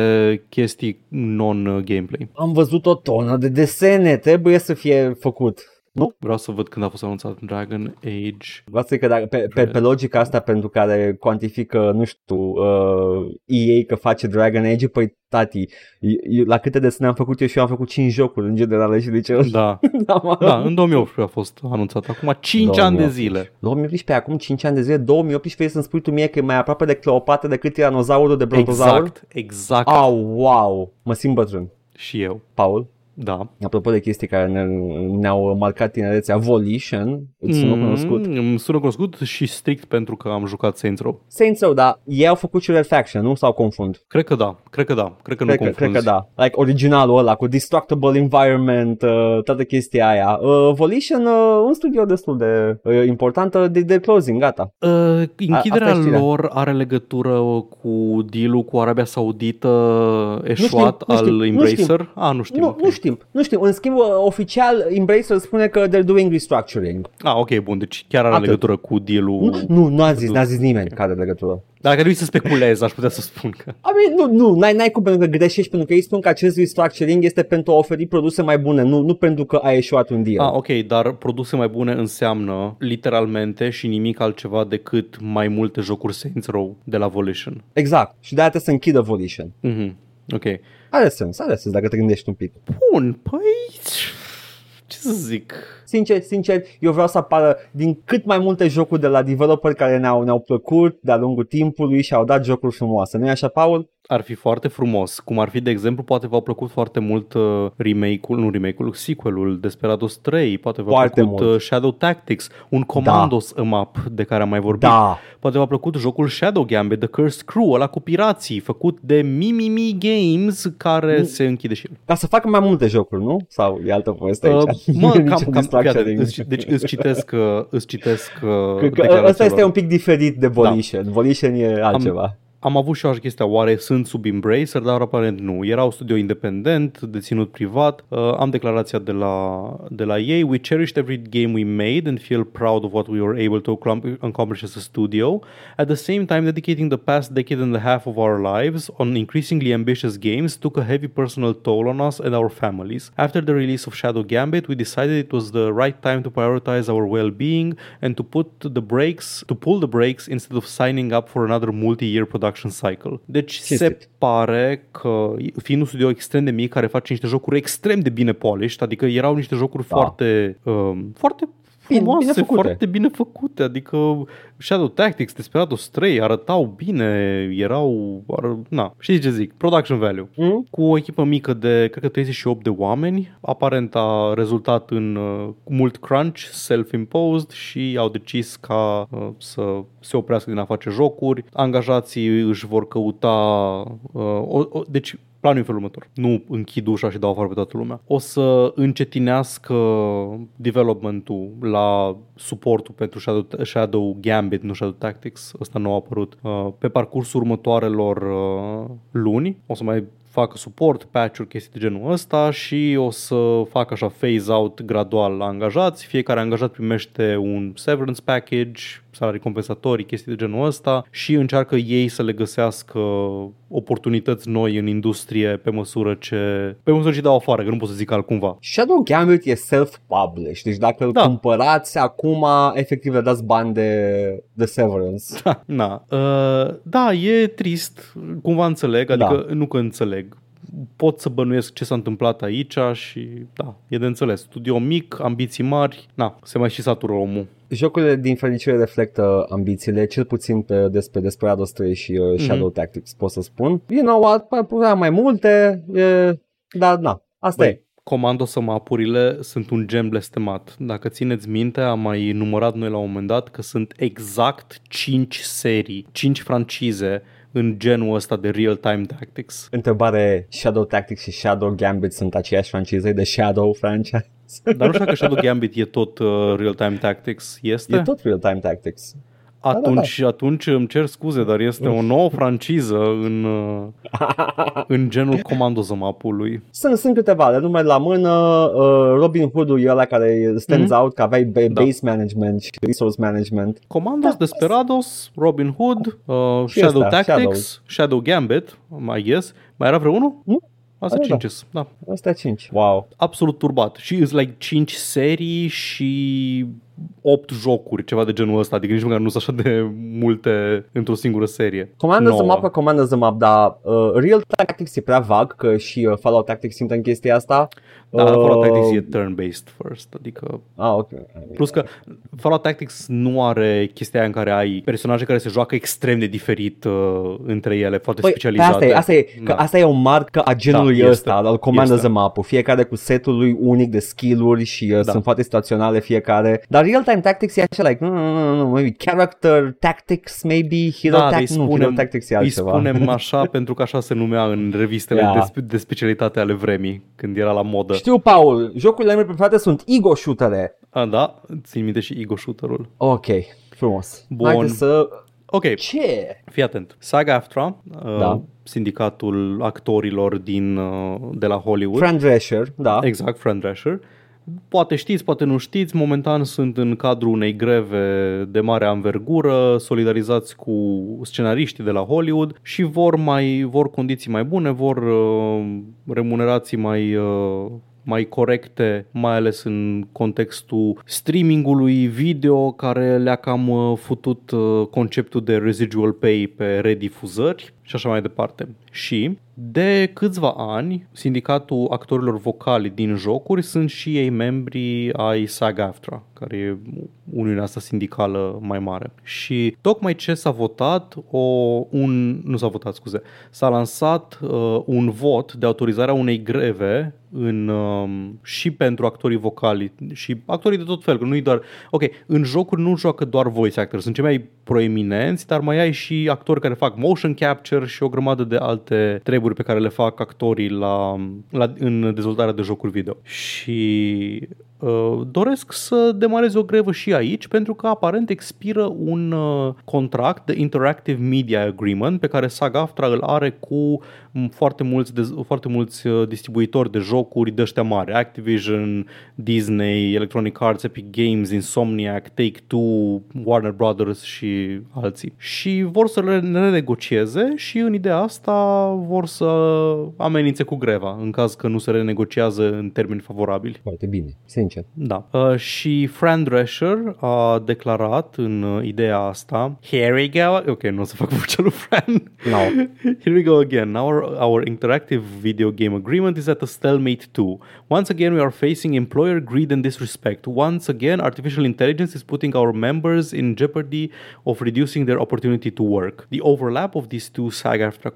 chestii non-gameplay. Am văzut o tonă de desene, trebuie să fie făcut. Nu? Vreau să văd când a fost anunțat Dragon Age. Vreau să zic că dacă, pe, pe, pe logica asta pentru care cuantifică, nu știu, uh, EA că face Dragon Age, păi tati, eu, la câte desene am făcut eu și eu am făcut 5 jocuri în general și de ce Da, [LAUGHS] da, mă. da, în 2018 a fost anunțat. Acum 5 ani de 2018. zile. 2018, acum 5 ani de zile, 2018 vrei să-mi spui tu mie că e mai aproape de Cleopatra decât tiranozaurul de brontozaur? Exact, exact. Au, wow, mă simt bătrân. Și eu. Paul, Da. apropo de chestii care ne, ne-au marcat tinerețea, Volition, îți sună cunoscut? Mm, Îmi sună cunoscut și strict pentru că am jucat Saints Row. Saints Row, da, ei au făcut și Red Faction, nu? Sau confund? Cred că da, cred că da, cred că nu Cred că, confunzi. cred că da. Like originalul ăla cu Destructible Environment, uh, toată chestia aia. Uh, Volition, uh, un studio destul de uh, importantă de, de closing, gata. Uh, închiderea asta e știrea. lor are legătură cu dealul cu Arabia Saudită eșuat știm, nu al știm, nu Embracer? știm. Ah, nu știm. Nu, ok. nu știm, nu știm. În schimb, uh, oficial, Embracer spune că they're doing restructuring. Ah, ok, bun, deci chiar are Atât. legătură cu dealul. Nu, nu, nu a zis, n-a zis nimeni care are legătură. Dacă trebuie să speculez, aș putea să spun că... I mean, nu, nu, n-ai, n-ai cum pentru că greșești, pentru că ei spun că acest restructuring este pentru a oferi produse mai bune, nu, nu pentru că a eșuat un deal. Ah, ok, dar produse mai bune înseamnă literalmente și nimic altceva decât mai multe jocuri Saints Row de la Volition. Exact. Și de-aia trebuie să închidă Volition. Mhm. Ok. Are sens, are sens dacă te gândești un pic. Bun, păi... Ce să zic? Sincer, sincer, eu vreau să apară din cât mai multe jocuri de la developer care ne-au, ne-au plăcut de-a lungul timpului și au dat jocuri frumoase. Nu-i așa, Paul? ar fi foarte frumos. Cum ar fi, de exemplu, poate v-a plăcut foarte mult uh, remake-ul, nu remake-ul, sequel-ul Desperados 3, poate v-a Foarte plăcut mult. uh, Shadow Tactics, un Commandos da. map de care am mai vorbit. Da. Poate v-a plăcut jocul Shadow Gambit, The Cursed Crew, ăla cu pirații, făcut de Mimimi Games, care Mm. se închide și el. Ca să facă mai multe jocuri, nu? Sau e altă poveste aici? Uh, mă, [LAUGHS] Nicio cam, cam, distracție fii de atent, îți, deci îți citesc, uh, îți citesc uh, Că, că declarația ăsta este lor. un pic diferit de Volition. Da. Volition e altceva. Am avut și eu așa chestia, oare sunt sub Embracer, dar aparent nu. Era un studio independent, deținut privat. Uh, am declarația de la, de la ei. We cherished every game we made and feel proud of what we were able to accom- accomplish as a studio. At the same time, dedicating the past decade and a half of our lives on increasingly ambitious games took a heavy personal toll on us and our families. After the release of Shadow Gambit, we decided it was the right time to prioritize our well-being and to put the brakes, to pull the brakes instead of signing up for another multi-year production cycle. Deci Ce se este? pare că, fiind un studio extrem de mic care face niște jocuri extrem de bine polished, adică erau niște jocuri Da. foarte, um, foarte Bine- frumoase, bine făcute. foarte bine făcute, adică Shadow Tactics, Desperados 3 arătau bine, erau, ar, na, știți ce zic, production value. Mm? Cu o echipă mică de, cred că 38 de oameni, aparent a rezultat în uh, mult crunch, self-imposed și au decis ca uh, să se oprească din a face jocuri. Angajații își vor căuta, uh, o, o, deci Planul e în felul următor. Nu închid ușa și dau afară pe toată lumea. O să încetinească developmentul la suportul pentru Shadow, Shadow Gambit, nu Shadow Tactics. Ăsta nou a apărut. Uh, Pe parcursul următoarelor uh, luni o să mai facă suport, patch-uri, chestii de genul ăsta și o să facă așa phase-out gradual la angajați. Fiecare angajat primește un severance package, salarii compensatorii, chestii de genul ăsta și încearcă ei să le găsească oportunități noi în industrie pe măsură ce pe măsură ce dau afară, că nu pot să zic altcumva. Shadow Gambit e self-published, deci dacă îl Da. cumpărați acum, efectiv le dați bani de, de severance. [LAUGHS] Na, uh, da, e trist, cumva înțeleg, adică nu că înțeleg. Pot să bănuiesc ce s-a întâmplat aici și da, e de înțeles. Studio mic, ambiții mari, na, se mai și satură omul. Jocurile din fericire reflectă ambițiile, cel puțin pe, despre Desperados 3 și uh, Mhm. Shadow Tactics pot să spun. You know what, mai putea mai multe, e, dar na, asta Băi, e. Comando Sămapurile sunt un gem blestemat. Dacă țineți minte, am mai numărat noi la un moment dat că sunt exact 5 serii, 5 francize în genul ăsta de real-time tactics. Întrebare, Shadow Tactics și Shadow Gambit sunt aceeași franciză de Shadow franchise? Dar nu știu dacă Shadow Gambit e tot uh, real-time tactics. Este? E tot real-time tactics. Atunci, atunci îmi cer scuze, dar este o nouă franciză în, uh, [LAUGHS] în genul Comando Zămapului. Sunt, sunt câteva, de nume la mână, uh, Robin Hood-ul e ăla care stands Mhm. out, că aveai ba- Da. base management și resource management. Commandos, Da. Desperados, Robin Hood, uh, Și Shadow ăsta, Tactics, Shadows. Shadow Gambit, mai guess. Mai era vreunul? Nu. Asta Da, da. 5 da. Asta 5. Wow. Absolut turbat. Și îți like 5 serii și 8 jocuri, ceva de genul ăsta. Adică nici măcar nu sunt așa de multe într-o singură serie. Commander the Nouă. map ca Commander the map, dar uh, Real Tactics e prea vag, că și uh, Fallout Tactics intră în chestia asta. Da, uh, Fallout Tactics Uh, e turn-based first, adică Ah, ok. Plus că Fallout Tactics nu are chestia aia în care ai personaje care se joacă extrem de diferit uh, între ele, foarte Păi, pe specializate. asta e, asta e, că Da. asta e o marcă a genului Da, este. ăsta, al Commander Este. the map fiecare cu setul lui unic de skill-uri și uh, Da. sunt foarte situaționale fiecare. Dar Real-Time Tactics e așa, like, nu, nu, nu, nu, maybe Character Tactics, maybe Hero da, îi Tactics, nu, Hero spunem, Tactics e îi altceva. spunem [LAUGHS] așa pentru că așa se numea în revistele Yeah. de, spe- de specialitate ale vremii, când era la modă. Știu, Paul, jocurile mele preferate sunt ego shootere. A, da, țin minte și Ego Shooter-ul. Ok, frumos. Bun. Haideți să... Ok, Ce? fii atent. SAG-AFTRA, uh, Da. sindicatul actorilor din, uh, de la Hollywood, Fran Drescher, da. Exact, Fran Drescher. Poate știți, poate nu știți, momentan sunt în cadrul unei greve de mare anvergură, solidarizați cu scenariștii de la Hollywood și vor mai vor condiții mai bune, vor uh, remunerații mai uh, mai corecte, mai ales în contextul streamingului video care le-a cam uh, futut uh, conceptul de residual pay pe redifuzări și așa mai departe. Și De câțiva ani, sindicatul actorilor vocali din jocuri sunt și ei membri ai SAG-AFTRA, care e uniunea asta sindicală mai mare. Și tocmai ce s-a votat, o, un, nu s-a votat, scuze, s-a lansat uh, un vot de autorizarea unei greve în, um, și pentru actorii vocali și actorii de tot fel, că nu doar... Ok, în jocuri nu joacă doar voice actors, sunt cei mai proeminenți, dar mai ai și actori care fac motion capture și o grămadă de alte treburi pe care le fac actorii la, la, în dezvoltarea de jocuri video. Și Uh, doresc să demareze o grevă și aici pentru că aparent expiră un uh, contract de Interactive Media Agreement pe care SAG-AFTRA îl are cu foarte mulți, de, foarte mulți uh, distribuitori de jocuri de ăștia mari, Activision, Disney, Electronic Arts, Epic Games, Insomniac, Take-Two, Warner Brothers și alții. Și vor să le renegocieze și în ideea asta vor să amenințe cu greva în caz că nu se renegociază în termeni favorabili. Foarte bine, Da. Uh, și Fran Drescher a declarat în uh, ideea asta Here we go. Ok, nu o să fac vocea lui Fran. No. [LAUGHS] Here we go again. Our our interactive video game agreement is at a stalemate too. Once again, we are facing employer greed and disrespect. Once again, artificial intelligence is putting our members in jeopardy of reducing their opportunity to work. The overlap of these two SAG-AFTRA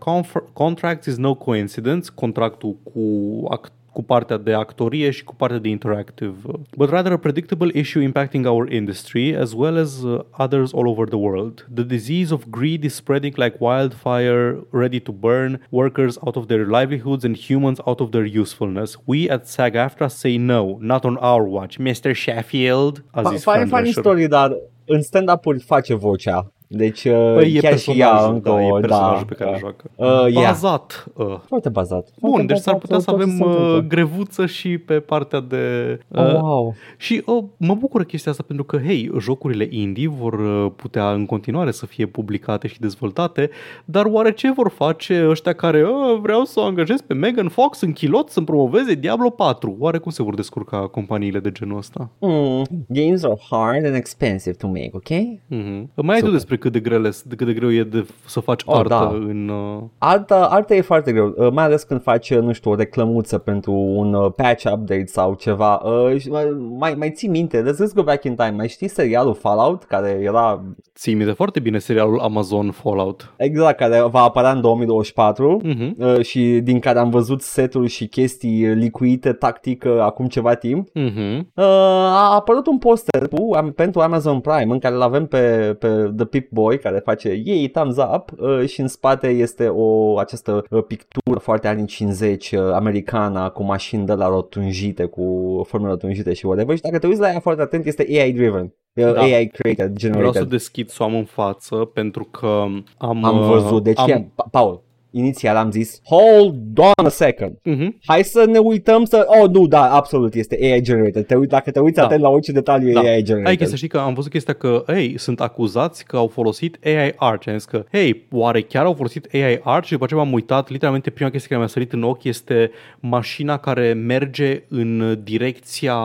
contracts is no coincidence. Contractul cu act cu partea de actorie și cu partea de interactive, but rather a predictable issue impacting our industry as well as uh, others all over the world. The disease of greed is spreading like wildfire, ready to burn workers out of their livelihoods and humans out of their usefulness. We at SAG-AFTRA say no, not on our watch. Mr. Sheffield, a zis Funny, funny story, dar în stand-up-uri face vocea. Deci uh, păi chiar și ea încă da, o, e da, pe care da. joacă. Uh, yeah. Bazat. Uh. Foarte bazat. Bun, Foarte deci s-ar bazat, putea să tot avem se întâmplă. uh, grevuță și pe partea de... Oh, wow. Și uh, mă bucură chestia asta pentru că, hei, jocurile indie vor uh, putea în continuare să fie publicate și dezvoltate, dar oare ce vor face ăștia care uh, vreau să o angajez pe Megan Fox în chilot să-mi promoveze Diablo 4? Oare cum se vor descurca companiile de genul ăsta? Mm, games are hard and expensive to make, ok? Mm-hmm. Mai ai tu Super. Despre cât de, grele, de cât de greu e de să faci Oh, artă da. în... Uh... Arta, arta e foarte greu, uh, mai ales când faci, uh, nu știu, o reclămuță pentru un uh, patch update sau ceva. Uh, și, uh, mai, mai ții minte, let's go back in time, mai știi serialul Fallout, care era, Ții minte foarte bine serialul Amazon Fallout. exact, care va apărea în 2024 Mm-hmm. uh, și din care am văzut seturi și chestii uh, licuite tactic uh, acum ceva timp. Mm-hmm. Uh, a apărut un poster cu, am, pentru Amazon Prime în care îl avem pe, pe The Pip Boy care face yay, thumbs up uh, și în spate este o această uh, pictură foarte anii 50 uh, americană cu mașini de la rotunjite cu forme rotunjite și whatever și dacă te uiți la ea foarte atent este AI driven. Uh, Da. AI created, Vreau să generated. deschid să o am în față pentru că am... Am uh, văzut, deci am... am... Pa- Paul, inițial am zis hold on a second. Mhm. Hai să ne uităm să... Oh, nu, da, absolut, este AI generated. Te uit, dacă te uiți Da. atent la orice detaliu, e Da. AI generated. Hai că să știi că am văzut chestia că, hei, sunt acuzați că au folosit AI art și am zis că, hei, oare chiar au folosit AI art? Și după ce m-am uitat, literalmente prima chestie care mi-a sărit în ochi este mașina care merge în direcția,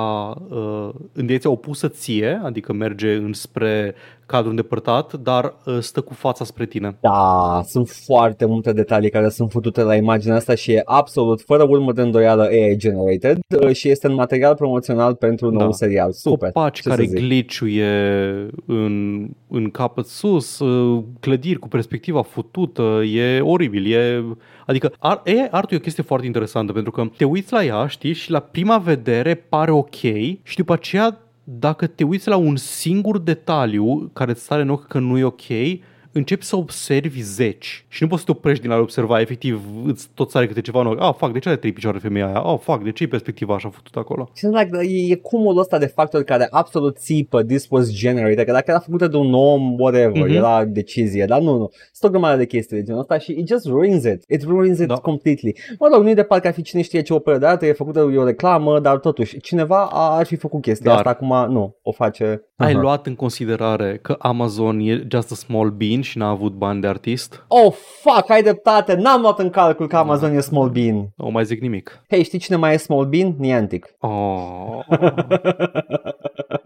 uh, în direcția opusă ție, adică merge înspre cadrul îndepărtat, dar uh, stă cu fața spre tine. Da, sunt foarte multe detalii care sunt futute la imaginea asta și e absolut, fără urmă de îndoială, AI generated uh, și este în material promoțional pentru nou Da. serial. Super. Copaci Ce care să zic? gliciuie în, în capăt sus, uh, clădiri cu perspectiva futută, e oribil, e... Adică ar, AI artul e o chestie foarte interesantă pentru că te uiți la ea, știi, și la prima vedere pare ok și după aceea dacă te uiți la un singur detaliu care îți sare în ochi că nu e ok, începi să observi zeci și nu poți să te oprești din a le observa, efectiv îți tot sare câte ceva în ochi. Ah, fac, de ce are trei picioare femeia aia? Ah, fac, de ce e perspectiva așa făcută acolo? Și like, e, e cumulul ăsta de factori care absolut țipă this was generated, că dacă era făcută de un om, whatever, Mhm. era decizie, dar nu, nu. Sunt o grămadă de chestii de genul ăsta și it just ruins it. It ruins it Da. completely. Mă rog, nu e de parcă ar fi cine știe ce operă de artă, e făcută, e o reclamă, dar totuși cineva a, ar fi făcut chestia Dar- asta, acum nu, o face ai Aha. luat în considerare că Amazon e just a small bean și n-a avut bani de artist? Oh, fuck, ai dreptate, n-am luat în calcul că Amazon e small bean. Nu mai zic nimic. Hei, știi cine mai e small bean? Niantic. Oh,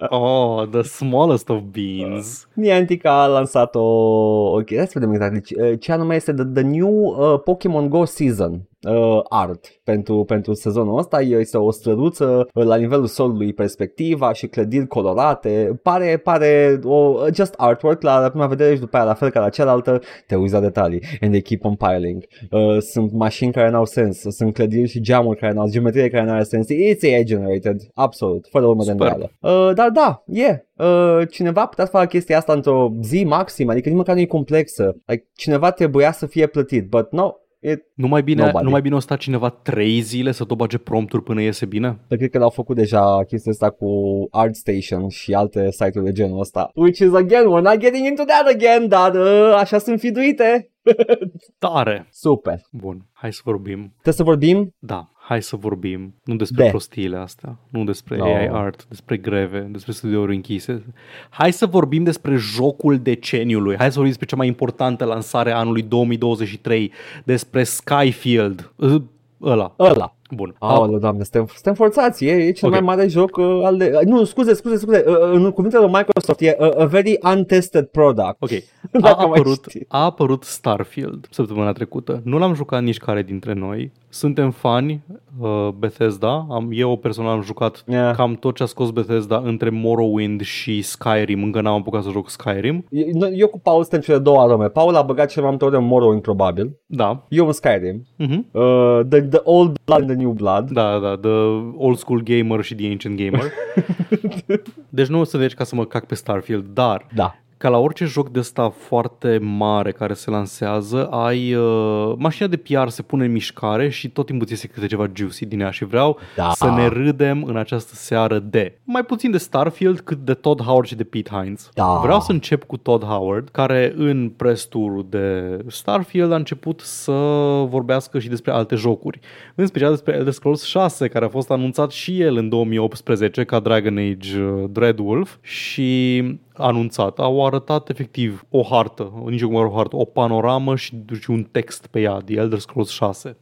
[LAUGHS] oh the smallest of beans. Niantic a lansat o... Ok, hai să vedem exact. Deci, uh, ce anume este the, the new uh, Pokemon Go Season. Uh, art pentru, pentru sezonul ăsta este o străduță uh, la nivelul solului perspectiva și clădiri colorate pare, pare o, just artwork la, la prima vedere și după aia la fel ca la cealaltă te uiți la detalii and they keep on piling uh, sunt mașini care n-au sens sunt clădiri și geamuri care n-au geometrie care n-are sens it's AI generated absolut fără urmă de Super. îndoială uh, dar da, e yeah. Uh, cineva putea să facă chestia asta într-o zi maxim, adică nici măcar nu e complexă. Like, cineva trebuia să fie plătit, but no, it, Nu mai bine, Nobody. nu mai bine o sta cineva trei zile să tot bage prompturi până iese bine? Dar cred că l-au făcut deja chestia asta cu ArtStation și alte site-uri de genul ăsta. Which is again, we're not getting into that again, dar uh, așa sunt fiduite. [LAUGHS] Tare! Super. Bun, hai să vorbim. Trebuie să vorbim? Da, hai să vorbim. Nu despre De. prostiile astea, nu despre No. AI art, despre greve, despre studiouri închise. Hai să vorbim despre jocul deceniului. Hai să vorbim despre cea mai importantă lansare a anului 2023, despre Skyfield. Ă, Ăla. Ăla. Bun. Aoleu, doamne, suntem, suntem forțați, e, e cel Ok. mai mare joc uh, al de... uh, Nu, scuze, scuze, scuze, uh, uh, în cuvintele lui Microsoft e uh, a very untested product. Ok, [LAUGHS] a Dacă mai apărut, știi. a apărut Starfield săptămâna trecută. Nu l-am jucat nici care dintre noi. Suntem fani uh, Bethesda. Am, eu personal am jucat Yeah. cam tot ce a scos Bethesda între Morrowind și Skyrim. Încă n-am apucat să joc Skyrim. Eu, eu cu Paul suntem cele două arome. Paul a băgat cel mai multe ori în Morrowind, probabil. Da. Eu în Skyrim. Mhm. Uh, the, the old blood and the new blood. Da, da, the old school gamer și the ancient gamer. [LAUGHS] deci nu o să deci ca să mă cac pe Starfield, dar Da. Ca la orice joc de ăsta foarte mare care se lansează, ai uh, mașina de PR se pune în mișcare și tot timpul ți iese câte ceva juicy din ea și vreau Da. să ne râdem în această seară de mai puțin de Starfield cât de Todd Howard și de Pete Hines. Da. Vreau să încep cu Todd Howard, care în press tour de Starfield a început să vorbească și despre alte jocuri, în special despre Elder Scrolls 6, care a fost anunțat și el în 2018 ca Dragon Age uh, Dreadwolf și anunțat. Au arătat efectiv o hartă, nici cum o hartă, o panoramă și, și un text pe ea, The Elder Scrolls 6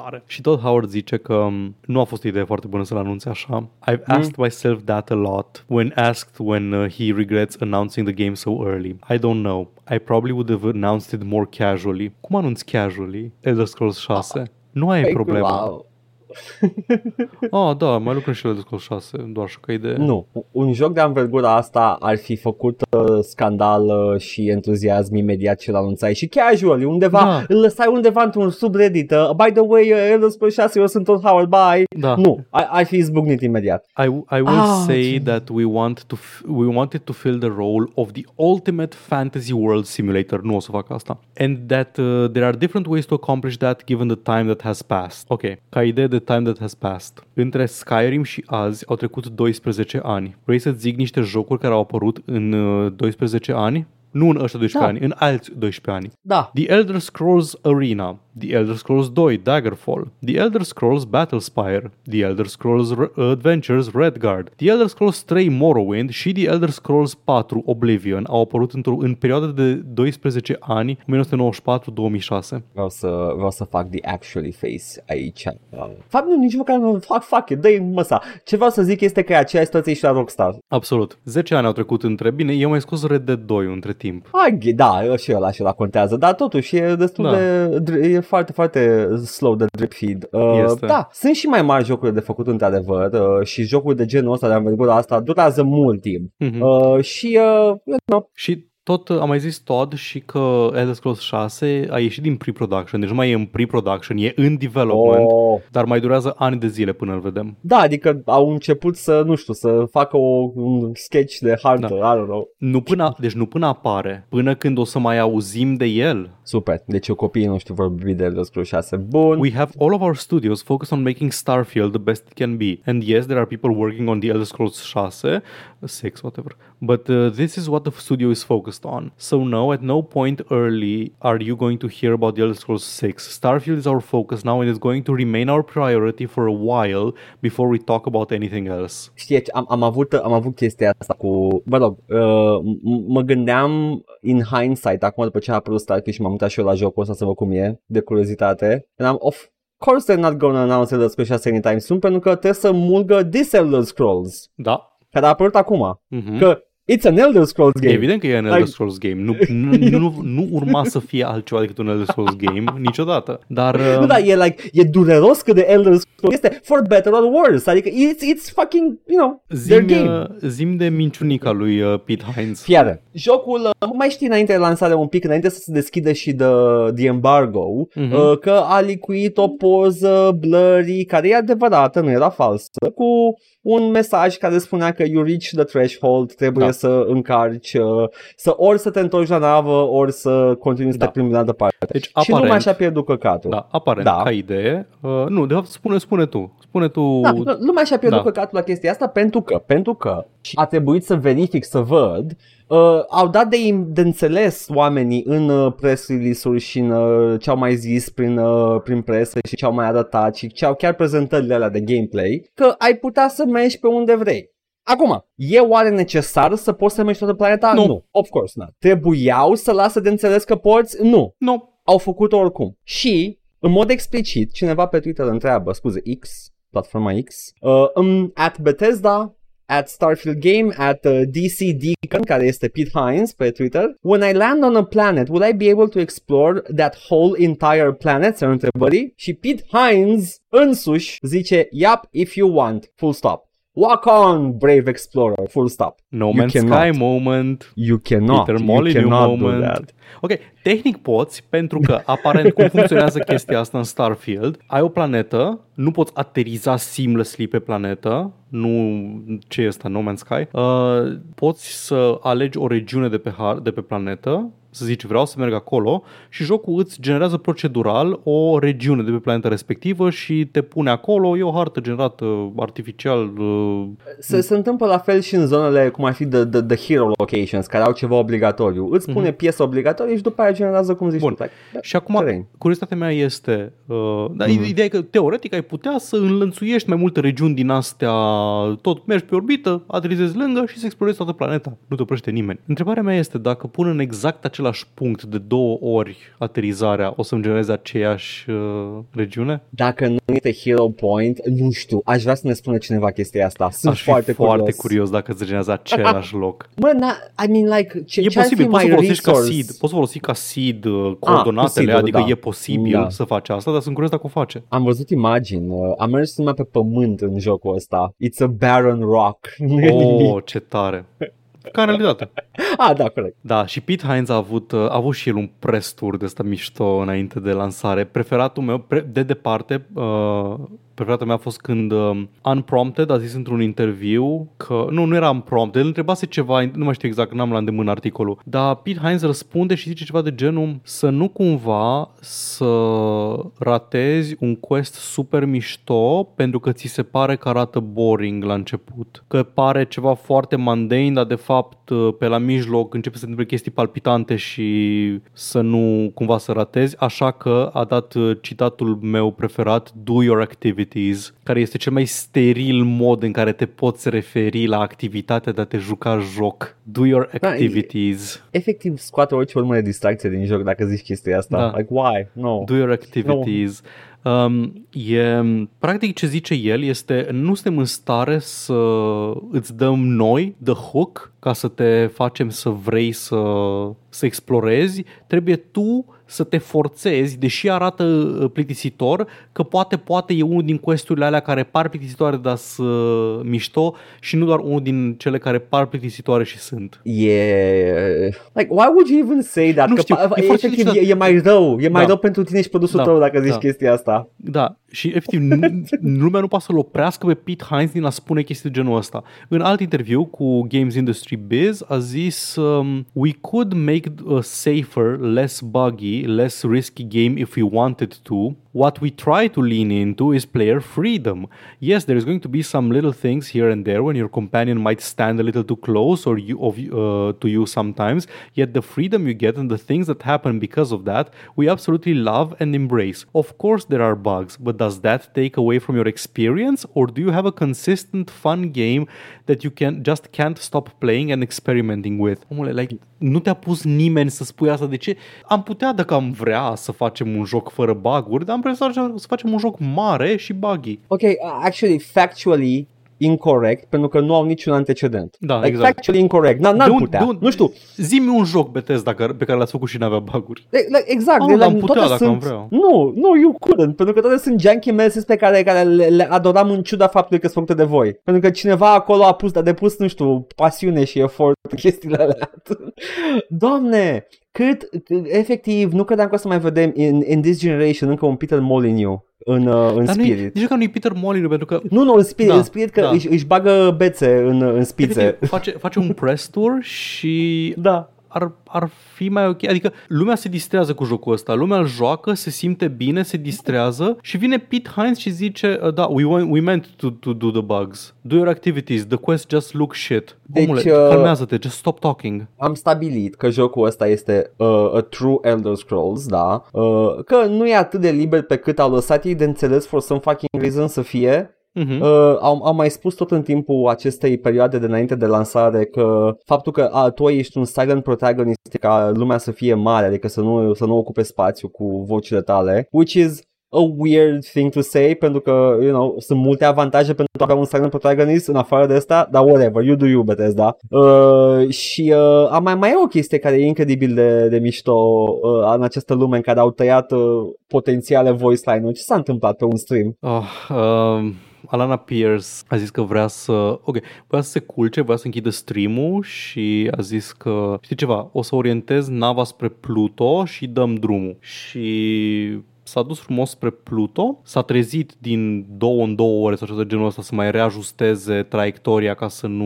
tare. Și tot Howard zice că um, nu a fost o idee foarte bună să-l anunțe așa. I've asked myself that a lot when asked when uh, he regrets announcing the game so early. I don't know. I probably would have announced it more casually. Cum anunți casually Elder Scrolls 6? Nu ai Păi, problema. wow. [LAUGHS] Ah, da, mai lucrăm și Elder Scrolls 6, doar așa ca idee. Nu, un joc de anvergura asta ar fi făcut uh, scandal uh, și entuziasm imediat ce l-anunțai și casual, undeva, Da. îl lăsai undeva într-un subreddit, uh, by the way, uh, Elder Scrolls 6, eu sunt tot Howard, bye. Da. Nu, ar, ar fi izbucnit imediat. I, I will Ah, say ok. that we want to f- we wanted to fill the role of the ultimate fantasy world simulator. Nu o să fac asta. And that uh, there are different ways to accomplish that given the time that has passed. Ok, ca idee de time that has passed. Între Skyrim și azi au trecut 12 ani. Vrei să zic niște jocuri care au apărut în uh, 12 ani? Nu în ăștia 12 Da. ani, în alți 12 ani. Da, The Elder Scrolls Arena, The Elder Scrolls 2 Daggerfall, The Elder Scrolls Battlespire, The Elder Scrolls R- Adventures Redguard, The Elder Scrolls 3 Morrowind și The Elder Scrolls 4 Oblivion au apărut într-o, în perioada de 12 ani, 1994-2006. vreau să, vreau să fac the actually face aici. Uh, fapt, nu, nici măcar nu fac, fac it, dă-i măsa. Ce vreau să zic este că e aceeași situație și la Rockstar. Absolut. 10 ani au trecut între... Bine, eu mai scos Red Dead 2 între timp. Hai, da, și ăla și ăla contează, dar totuși e destul Da. de, dr- e foarte, foarte slow de drip feed. Uh, Este. Da, sunt și mai mari jocuri de făcut într-adevăr uh, și jocuri de genul ăsta de anvergura asta durează mult timp. Mhm. Uh, și, uh, you know, Și tot uh, am mai zis Todd și că Elder Scrolls 6 a ieșit din pre-production, deci nu mai e în pre-production, e în development, oh, dar mai durează ani de zile până îl vedem. da, adică au început să, nu știu, să facă o, un sketch de hartă, Da. I don't know. Nu până, deci nu până apare, până când o să mai auzim de el. Super, deci copiii noștri vor vorbi de Elder Scrolls 6. Bun. We have all of our studios focused on making Starfield the best it can be. And yes, there are people working on the Elder Scrolls 6, 6, whatever. But uh, this is what the studio is focused focused on. So no, at no point early are you going to hear about the Elder Scrolls 6. Starfield is our focus now and it's going to remain our priority for a while before we talk about anything else. Știi, am, am, avut, am avut chestia asta cu, mă rog, uh, m- mă gândeam in hindsight, acum după ce a apărut Starfield și m-am uitat și eu la jocul ăsta să văd cum e, de curiozitate, and am of course they're not gonna announce Elder Scrolls 6 anytime soon, pentru că trebuie să mulgă this Elder Scrolls, Da. care a apărut acum, Mhm. că it's an Elder Scrolls game. Evident că e un Elder Like- Scrolls game. Nu, nu, nu, nu urma să fie altceva decât un Elder Scrolls game niciodată. Dar [LAUGHS] Nu, uh, da, e like, e dureros cât de Elder Scrolls este, for better or worse, adică it's, it's fucking, you know, their zim, game. uh, zim de minciunica lui uh, Pete Hines. Fiară. Jocul, uh, mai știi înainte de lansare un pic, înainte să se deschidă și de, the embargo, Mhm. uh, că a licuit o poză blurry, care e adevărată, nu era falsă, cu un mesaj care spunea că you reach the threshold, trebuie Da. Să încarci, uh, să ori să te întorci la navă, ori să continui să Da. te plimbi în altă parte. Deci și aparent, lumea și-a pierdut căcatul. da, aparent Da. ca idee. Uh, nu, de fapt spune, spune tu. Spune tu. Da, nu- lumea și-a pierdut Da. da. căcatul la chestia asta pentru că, pentru că și a trebuit să verific să văd Uh, au dat de, de înțeles oamenii în uh, press release-uri și în uh, ce au mai zis prin, uh, prin presă și ce au mai arătat și ce au chiar prezentările alea de gameplay că ai putea să mergi pe unde vrei. Acum, e oare necesar să poți să mergi toată planeta? Nu. nu. Of course not. Trebuiau să lasă de înțeles că poți? Nu Nu. au făcut-o oricum. Și, în mod explicit, cineva pe Twitter întreabă, scuze, X, platforma X, uh, um, at Bethesda, at Starfield Game, at uh, DC Deacon, care este Pete Hines pe Twitter, When I land on a planet, will I be able to explore that whole entire planet? Se întrebări. Și Pete Hines însuși zice, Yup, if you want, full stop. Walk on, brave explorer, full stop. No You Man's cannot. Sky moment. You cannot, Peter you cannot do that. Ok, tehnic poți, pentru că aparent cum funcționează chestia asta în Starfield, ai o planetă, nu poți ateriza seamlessly pe planetă, nu ce e asta, No Man's Sky, uh, poți să alegi o regiune de pe, har, de pe planetă, să zici vreau să merg acolo și jocul îți generează procedural o regiune de pe planeta respectivă și te pune acolo, e o hartă generată artificial uh, Se, se întâmplă la fel și în zonele cum ar fi the, the, the hero locations, care au ceva obligatoriu. Îți pune mm-hmm. piesă obligatorie și după aia generează cum zici Bun. tu. Like, da, Și acum, terrain. curiozitatea mea este, uh, da, mm-hmm. ideea e că teoretic ai putea să înlănțuiești mai multe regiuni din astea, tot mergi pe orbită, aterizezi lângă și să explorezi toată planeta. Nu te oprește nimeni. Întrebarea mea este dacă pun în exact același punct de două ori aterizarea, o să-mi genereze aceeași uh, regiune? Dacă nu este hero point, nu știu, aș vrea să ne spună cineva chestia asta. Sunt Aș fi foarte, foarte curios. curios dacă îți generează același loc. Bă, na, I mean, like, ce, E ce ar posibil, fi poți să mai folosești ca resource? seed, poți să folosi ca seed uh, coordonatele, posibil, adică da. e posibil Da. să faci asta, dar sunt curios dacă o face. Am văzut imagini, uh, am mers numai pe pământ în jocul ăsta. It's a barren rock. [LAUGHS] Nu e nimic. Oh, ce tare! Ca în realitate. [LAUGHS] Ah, da, corect. Da, și Pete Hines a avut, uh, a avut și el un press tour de ăsta mișto înainte de lansare. Preferatul meu, pre, de departe, uh, preferatul meu a fost când uh, Unprompted a zis într-un interviu că, nu, nu era Unprompted, el întrebase ceva, nu mai știu exact, n-am la îndemână articolul, dar Pete Hines răspunde și zice ceva de genul să nu cumva să ratezi un quest super mișto pentru că ți se pare că arată boring la început. Că pare ceva foarte mundane, dar de fapt uh, pe la mijloc începe să se întâmple chestii palpitante și să nu cumva să ratezi, așa că a dat uh, citatul meu preferat, do your activities, care este cel mai steril mod în care te poți referi la activitatea de a te juca joc. Do your Da, e- activities. Efectiv, scoate orice urmă de distracție din joc dacă zici chestia asta. Da. Like, why? No. Do your activities. Um, e, practic ce zice el este nu suntem în stare să îți dăm noi the hook ca să te facem să vrei să, să explorezi, trebuie tu să te forțezi, deși arată uh, plictisitor, că poate, poate e unul din questurile alea care par plictisitoare, dar sunt uh, mișto și nu doar unul din cele care par plictisitoare și sunt. E... Like, why would you even say that? Nu Că știu, pa- e foarte efectiv, ciudat. e, e mai rău. E mai Da. rău pentru tine și produsul Da, tău dacă zici da. chestia asta. Da, și efectiv nu- [LAUGHS] lumea nu poate să-l oprească pe Pete Hines din a spune chestii de genul ăsta. În alt interviu cu Games Industry Biz a zis um, We could make a safer, less buggy, less risky game if we wanted to. What we try to lean into is player freedom. Yes, there is going to be some little things here and there when your companion might stand a little too close or you uh, to you sometimes. Yet the freedom you get and the things that happen because of that, we absolutely love and embrace. Of course, there are bugs, but does that take away from your experience, or do you have a consistent, fun game that you can just can't stop playing and experimenting with? Like, nu te-a pus nimeni să spui asta. De ce? Am putea, dacă am vrea, să facem un joc fără bug-uri, dar am vrea să să facem un joc mare și buggy. Ok, uh, actually, factually incorrect, pentru că nu au niciun antecedent. Da, like, exact. Factually incorrect. N- n-ar De un- putea. de un- Nu știu. Zi-mi un joc Bethesda care- pe care l-ați făcut și n-avea bug-uri. E- like, Exact, Ah, de dar am la- putea toate dacă sunt, am vrea. Nu, nu, you couldn't, pentru că toate sunt janky messes pe care, care le, le adoram în ciuda faptului că sunt făcute de voi. Pentru că cineva acolo a pus, a depus, nu știu, pasiune și efort în chestiile alea. [LAUGHS] Doamne, cât, cât, efectiv, nu credeam că o să mai vedem in, in this generation încă un Peter Molyneux în, uh, în Dar nu spirit. nici că nu e Peter Molyneux, pentru că Nu, nu, în spirit, Da, în spirit că da. își, își bagă bețe în, în spițe. efectiv, face, face un press tour și Da. Ar, ar fi mai ok. Adică lumea se distrează cu jocul ăsta. Lumea îl joacă, se simte bine, se distrează și vine Pete Hines și zice "Uh, da, we, want, we meant to, to do the bugs. Do your activities. The quest just look shit. Deci, Omule, uh, calmează-te, just stop talking. am stabilit că jocul ăsta este uh, a true Elder Scrolls, da, uh, că nu e atât de liber pe cât au lăsat ei de înțeles for some fucking reason să fie. Mhm. Uh, am, am mai spus tot în timpul acestei perioade de înainte de lansare că faptul că a, tu ești un silent protagonist ca lumea să fie mare, adică să nu, să nu ocupe spațiu cu vocile tale, which is a weird thing to say pentru că, you know, sunt multe avantaje pentru a avea un silent protagonist în afară de asta, dar whatever, you do you, Bethesda. Uh, și uh, a mai, mai e o chestie care e incredibil de, de mișto uh, în această lume în care au tăiat uh, potențiale voice line-uri. Ce s-a întâmplat pe un stream? Oh, um, Alana Pierce a zis că vrea să... Ok, voia să se culce, voia să închidă stream-ul și a zis că, știi ceva, o să orientez nava spre Pluto și dăm drumul. Și s-a dus frumos spre Pluto, s-a trezit din două în două ore sau ceva de genul ăsta să mai reajusteze traiectoria ca să nu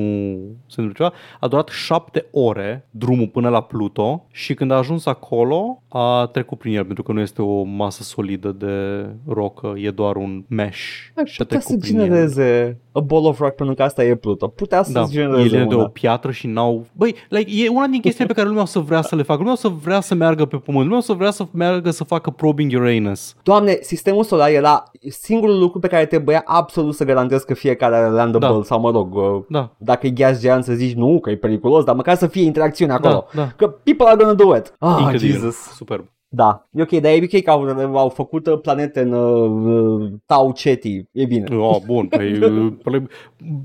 se întâmple ceva. A durat șapte ore drumul până la Pluto și când a ajuns acolo a trecut prin el pentru că nu este o masă solidă de rocă, e doar un mesh. Ar și a putea trecut să prin el. genereze a ball of rock pentru că asta e Pluto. Putea să Da, genereze e de una. o piatră și n-au... Băi, like, e una din chestiile pe care lumea o să vrea să le facă. Lumea o să vrea să meargă pe pământ. Lumea o să vrea să meargă să facă probing Uranus. Doamne, sistemul solar era singurul lucru pe care trebuia absolut să garantez că fiecare are landable Da. sau mă rog, uh, Da. dacă e gas giant să zici nu, că e periculos, dar măcar să fie interacțiune acolo. Da, da. Că people are gonna do it. Ah, Incredibil. Jesus. Superb. Da, e ok, dar e ok că au, au făcut uh, planete în uh, uh, Tau Ceti. E bine. Oh, bun, păi, [LAUGHS] uh,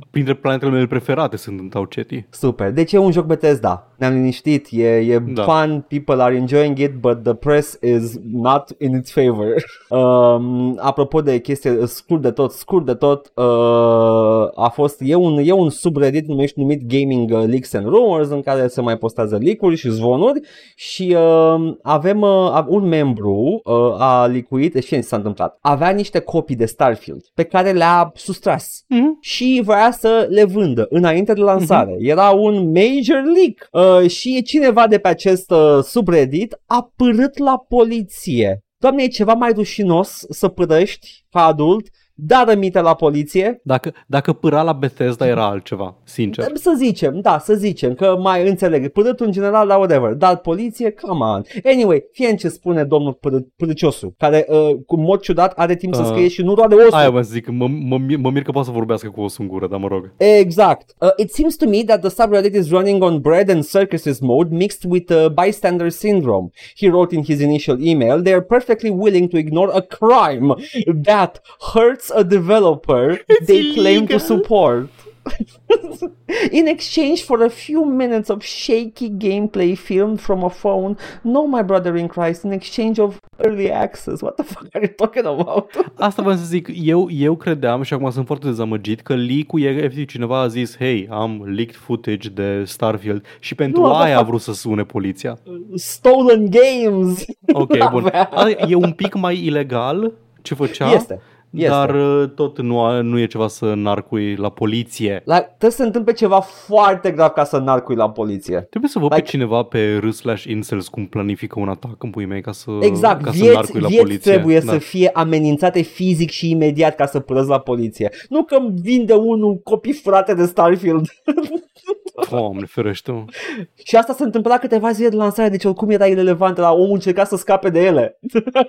printre planetele mele preferate sunt în Tau Ceti. Super. Deci e un joc Bethesda. Ne-am liniștit. E, e Da. fun. People are enjoying it, but the press is not in its favor. [LAUGHS] Um, apropo de chestie scurt de tot, scurt de tot, uh, a fost, e un, e un subreddit numit, numit Gaming uh, Leaks and Rumors în care se mai postează leak-uri și zvonuri și uh, avem uh, un membru uh, a licuit, deci ce s-a întâmplat? Avea niște copii de Starfield pe care le-a sustras Mm? și vrea să le vândă înainte de lansare. Mhm. Era un major leak uh, și cineva de pe acest uh, subreddit a părât la poliție. Doamne, e ceva mai rușinos să părăști ca adult, dar rămite la poliție? Dacă, dacă pâra la Bethesda era altceva, sincer. Să zicem, da, să zicem că mai înțeleg. Părâtul în general, da, whatever. Dar poliție, come on. Anyway, fie în ce spune domnul părâ- Părâciosu, care uh, cu mod ciudat are timp să Uh, scrie și nu roade osul. Aia vă zic, mă, mă, mir- mă mir că poate să vorbească cu o singură, dar mă rog. Exact. Uh, it seems to me that the subreddit is running on bread and circuses mode mixed with uh, bystander syndrome. He wrote in his initial email, they are perfectly willing to ignore a crime that hurts a developer they claim to illegal. support. [LAUGHS] in exchange for a few minutes of shaky gameplay filmed from a phone, no, my brother in Christ, in exchange of early access. What the [LAUGHS] fuck are you talking about? [LAUGHS] Asta vreau să zic, eu, eu credeam și acum sunt foarte dezamăgit că leak-ul e efectiv cineva a zis Hei, am leaked footage de Starfield și pentru Nu, aia da. a vrut să sune poliția. Stolen games. Ok, bun. Avea. A, E un pic mai ilegal ce făcea, Este. Este. dar uh, tot nu, a- nu e ceva să narcui la poliție. La, trebuie să se întâmple ceva foarte grav ca să narcui la poliție. Trebuie să văd Like- pe cineva pe r slash incels cum planifică un atac în pui mei ca să, Exact, ca să vieți, narcui la vieți poliție. trebuie da. să fie amenințate fizic și imediat ca să părăți la poliție. Nu că îmi vinde unul copii frate de Starfield. [LAUGHS] Doamne, ferește și asta se întâmpla câteva zile de lansare, deci oricum era irelevant, la omul încerca să scape de ele.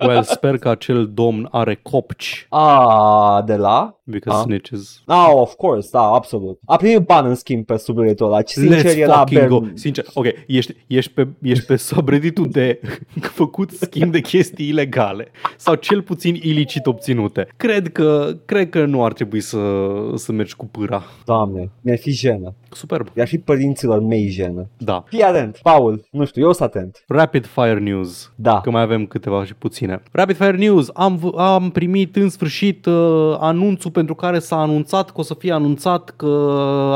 Well, sper că acel domn are copci A, de la? because Ah. snitches. Ah, of course, da, absolut. A primit ban în schimb pe subredditul ăla. și Sincer, Let's era fucking bare- go. Sincer, ok, ești, ești pe, ești pe subreddit de [LAUGHS] făcut schimb de chestii ilegale sau cel puțin ilicit obținute. Cred că, cred că nu ar trebui să, să mergi cu pâra. Doamne, mi-ar fi jenă. Superb. Mi-ar fi părinților mei jenă. Da. Fii atent, Paul, nu știu, eu sunt atent. Rapid Fire News. Da. Că mai avem câteva și puține. Rapid Fire News. Am, v- am primit în sfârșit uh, anunțul pentru care s-a anunțat că o să fie anunțat că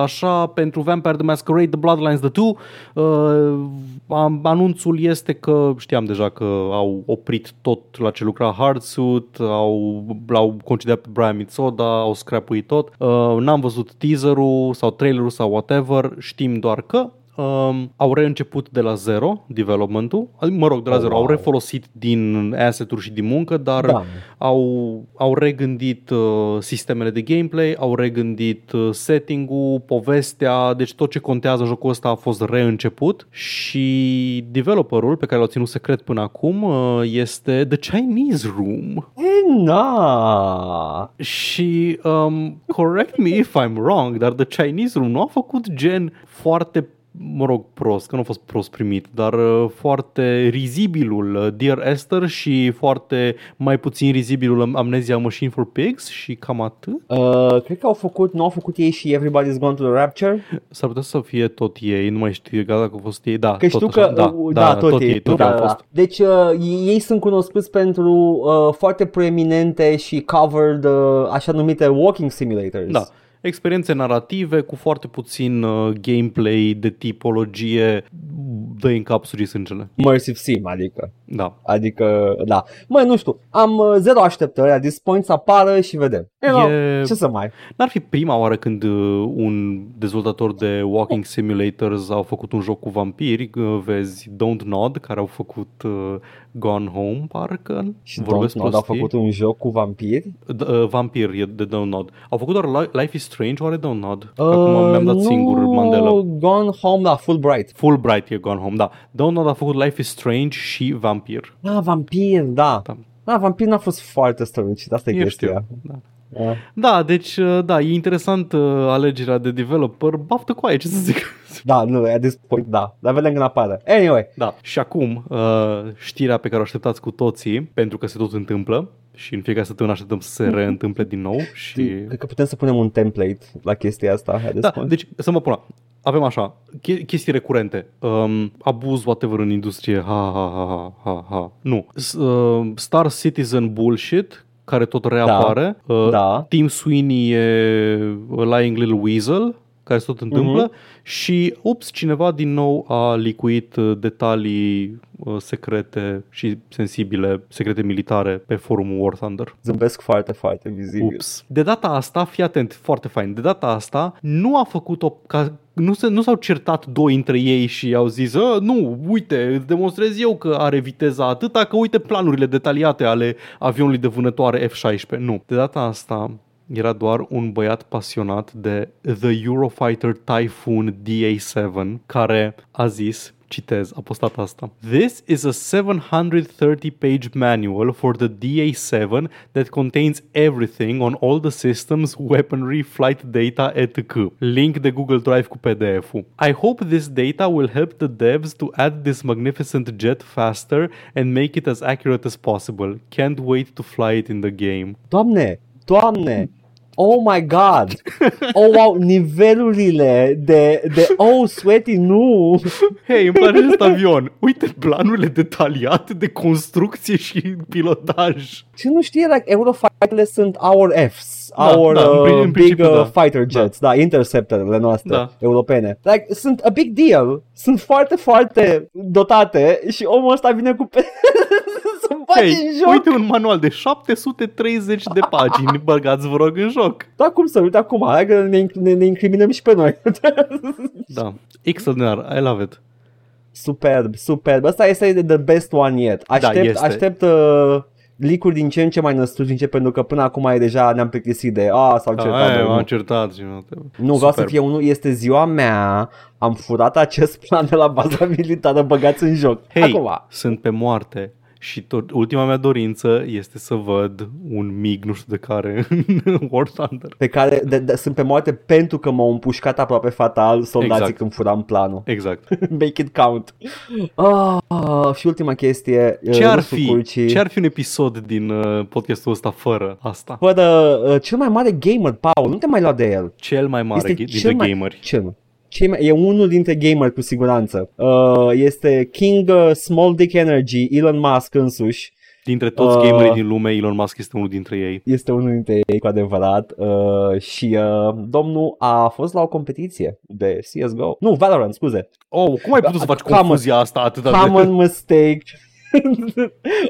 așa pentru Vampire the Masquerade The Bloodlines The 2 uh, am, anunțul este că știam deja că au oprit tot la ce lucra Hardsuit, au, l-au concediat pe Brian Mitsoda, au scrapuit tot. Uh, n-am văzut teaserul sau trailerul sau whatever, știm doar că Um, au reînceput de la zero development-ul, Adică, mă rog, de la Oh, zero, wow. au refolosit din asset-uri și din muncă, dar Da. au, au regândit uh, sistemele de gameplay, au regândit uh, setting-ul, povestea, deci tot ce contează în jocul ăsta a fost reînceput și developerul pe care l-au ținut secret până acum uh, este The Chinese Room. E, na. Și um, correct me if I'm wrong, dar The Chinese Room nu a făcut gen foarte mă rog, prost, că nu a fost prost primit, dar uh, foarte rizibilul uh, Dear Esther și foarte mai puțin rizibilul Amnesia Machine for Pigs și cam atât. Uh, cred că au făcut, nu au făcut ei și Everybody's Gone to the Rapture? S-ar putea să fie tot ei, nu mai știu exact dacă a fost ei, da, Că tot știu așa, că, da, uh, da, tot, ei, tot da, ei au da, fost. da. Deci uh, ei ei sunt cunoscuți pentru uh, foarte preeminente și covered uh, așa numite walking simulators. Da. Experiențe narrative cu foarte puțin uh, gameplay de tipologie dă în cap surii sângele. Immersive sim, adică. Da. Adică, da. Măi, nu știu, am uh, zero așteptări, at this point să apară și vedem. You know, E- Ce să mai? N-ar fi prima oară când uh, un dezvoltator de walking simulators au făcut un joc cu vampiri, uh, vezi Don't Nod, care au făcut uh, Gone Home, parcă. Și Vorbesc Don't Nod a prostii. făcut un joc cu vampiri? D- uh, Vampir e de Don't Nod. Au făcut doar Li- Life is Strange, oare Don't Nod? Că Acum mi-am dat Uh, singur nu, Mandela. Gone Home, da, Fulbright. Fulbright e Gone Home, da. Don't Nod a făcut Life is Strange și Vampir. Ah, vampir, da. Da. Da, vampir n-a fost foarte strălucit, asta e Eu chestia. știu. Da. Da. da, deci, uh, da, e interesant uh, alegerea de developer. Baftă cu aia, ce să zic. Da, nu, at this point, da. Dar vedem când apare. Anyway, Da, și acum uh, știrea pe care o așteptați cu toții, pentru că se tot întâmplă și în fiecare săptămână așteptăm să se reîntâmple din nou și... cred că putem să punem un template la chestia asta. At this Da, point. deci să mă pun avem așa, che- chestii recurente, um, abuz, whatever în industrie, ha, ha, ha, ha, ha, ha. Nu, S- uh, Star Citizen bullshit, care tot reapare. Uh, da. Tim Sweeney e Lying Little Weasel, care se tot întâmplă Mhm. și, ups, cineva din nou a licuit uh, detalii uh, secrete și sensibile, secrete militare pe forumul War Thunder. Zâmbesc foarte, foarte vizibil. Ups. De data asta, fii atent, foarte fain, de data asta nu a făcut-o ca nu, se, nu s-au certat doi între ei și au zis, "A, nu, uite, îți demonstrez eu că are viteza atâta, că uite planurile detaliate ale avionului de vânătoare F-16. Nu. De data asta era doar un băiat pasionat de The Eurofighter Typhoon DA7 care a zis Citez, a postat asta. This is a 730 page manual for the DA7 that contains everything on all the systems, weaponry, flight data, etc. Link de Google Drive cu PDF-ul. I hope this data will help the devs to add this magnificent jet faster and make it as accurate as possible. Can't wait to fly it in the game. Doamne, doamne, oh my god, oh wow, nivelurile de, de oh sweaty, nu, Hei, îmi place acest avion. Uite planurile detaliate de construcție și pilotaj. ce nu știe, like, Eurofighterele sunt our Fs, Da, our da, în uh, pri- în big principiu, uh, da. fighter jets, da, interceptorele noastre Da. europene. Like, sunt a big deal, sunt foarte, foarte dotate și omul ăsta vine cu pe... [LAUGHS] bagi Hei, în joc. uite un manual de 730 de pagini, băgați vă rog în joc. Da, cum să, uite acum, hai că ne, ne, ne incriminăm și pe noi. [LAUGHS] Da, extraordinar, I love it. superb, superb. Asta este the best one yet. Aștept, Da, este. aștept uh, leak din ce în ce mai năstrușnice pentru că până acum e deja ne-am plictisit de a, sau Da, certat. aia, de m-am unul. certat și nu Nu, vreau să fie unul, este ziua mea, am furat acest plan de la baza militară, băgați în joc. Hei, Acum, sunt pe moarte și tot, ultima mea dorință este să văd un mig, nu știu de care, [LAUGHS] în War Thunder. pe care de, de, sunt pe moarte pentru că m-au împușcat aproape fatal soldații Exact. când furam planul. Exact. [LAUGHS] Make it count. Ah, și ultima chestie. Ce uh, ar Rusu fi, Curcii. ce ar fi un episod din uh, podcastul ăsta fără asta? Fără uh, cel mai mare gamer, Paul, nu te mai lua de el. Cel mai mare Este este dintre cel mai- gameri. Cel mai, cel mai, e unul dintre gamer cu siguranță. Uh, este King uh, Small Dick Energy, Elon Musk însuși. Dintre toți Uh, gamerii din lume, Elon Musk este unul dintre ei. Este unul dintre ei cu adevărat uh, și uh, domnul a fost la o competiție de CSGO. Nu, Valorant, scuze. Oh, cum ai putut să faci Common- confuzia asta atât de... Common [LAUGHS] mistake.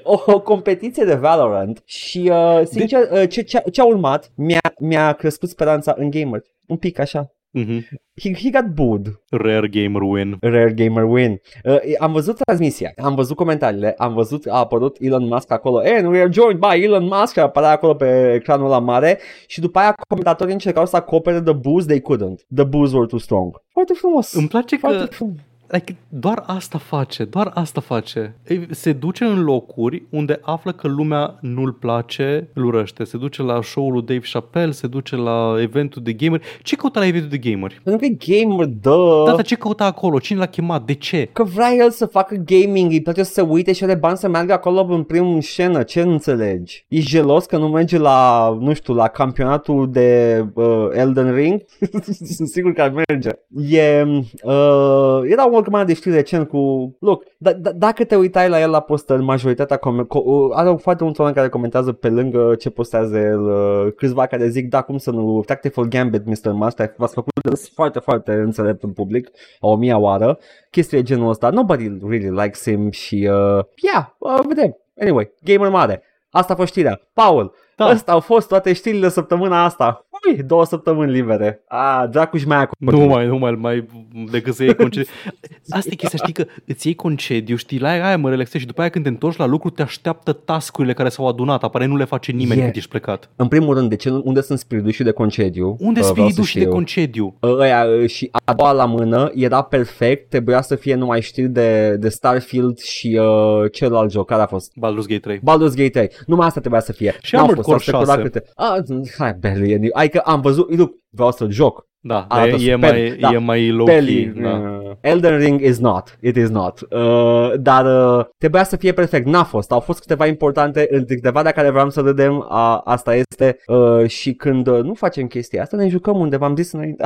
o, [LAUGHS] o competiție de Valorant și uh, sincer uh, ce, ce, ce a urmat mi-a, mi-a crescut speranța în gamer. Un pic așa. Mhm. He, he got booed. Rare gamer win. Rare Gamer Win. Uh, am văzut transmisia, am văzut comentariile, am văzut a apărut Elon Musk acolo. And we are joined by Elon Musk, apărea acolo pe ecranul la mare și după aia comentatorii încercau să acopere the booze, they couldn't. The booze were too strong. Foarte frumos. Îmi place că Foarte frumos. Like, doar asta face, doar asta face. Ei, Se duce în locuri unde află că lumea nu-l place, îl urăște. Se duce la show-ul lui Dave Chappelle, se duce la eventul de gameri. Ce căuta la eventul de gameri? Pentru că e gamer, dă. Da, dar ce căuta acolo? Cine l-a chemat? De ce? Că vrea el să facă gaming, îi place să se uite și are bani să meargă acolo în primul scenă, ce nu înțelegi? Ești gelos că nu merge la, nu știu, la campionatul de uh, Elden Ring? [LAUGHS] Sunt sigur că ar merge. E, uh, era un oricum de știri recent cu, look, d- d- dacă te uitai la el la postări, majoritatea com- co- uh, are foarte mulți oameni care comentează pe lângă ce postează el, uh, câțiva care zic, da, cum să nu, Tactical Gambit, Mr. Master, v-ați făcut de râs foarte, foarte înțelept în public, a o mia oară, chestii de genul ăsta, nobody really likes him și, uh, yeah, uh, vedem. Anyway, gamer mare. Asta a fost știrea. Paul, Da. da. Astea au fost toate știrile săptămâna asta. Ui, două săptămâni libere. A, dracuș și mai acum. Nu mai, nu mai, mai decât să iei concediu. [LAUGHS] Asta e chestia, știi că îți iei concediu, știi, la aia mă relaxezi și după aia când te întorci la lucru te așteaptă tascurile care s-au adunat, apare nu le face nimeni Yeah. cât ești plecat. În primul rând, de ce, nu- unde sunt spiridușii de concediu? Unde Uh, sunt vreau să spiridușii de știu. concediu? Uh, Ăia, uh, și a doua la mână era perfect, trebuia să fie numai știri de, de Starfield și uh, celălalt joc, care a fost? Baldur's Gate 3. Baldur's Gate 3. Numai asta trebuia să fie. Și N-au Armored fost, Core au speculat 6. Câte... Ah, hai, barely any. Adică am văzut, look, vreau să-l joc. Da, Arată e, e, super, mai, da. e mai low Belly, key. Da. uh, Elden Ring is not. It is not. Uh, dar uh, trebuia să fie perfect. N-a fost. Au fost câteva importante, între câteva de care vreau să râdem. Uh, asta este. Uh, și când uh, nu facem chestia asta, ne jucăm undeva. Am zis înainte.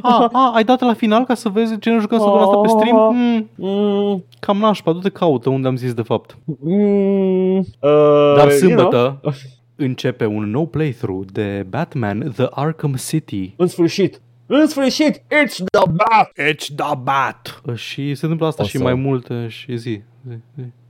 A, [LAUGHS] a, ai dat la final ca să vezi ce ne jucăm săptămâna asta pe stream? Mm, mm, cam nașpa, du-te caută unde am zis de fapt. mm, uh, Dar you know, sâmbătă începe un nou playthrough de Batman The Arkham City. în sfârșit. În sfârșit, it's the best! It's the Bat! Și se întâmplă asta O și să- mai multe și zi. zi, zi.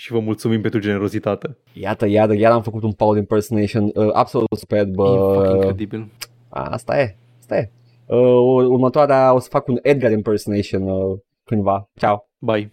și vă mulțumim pentru generozitate. Iată, iată, iar am făcut un Paul impersonation uh, absolut superb. E fucking Uh, incredibil. asta e, asta e. Uh, următoarea o să fac un Edgar impersonation uh, cândva. Ciao. Bye.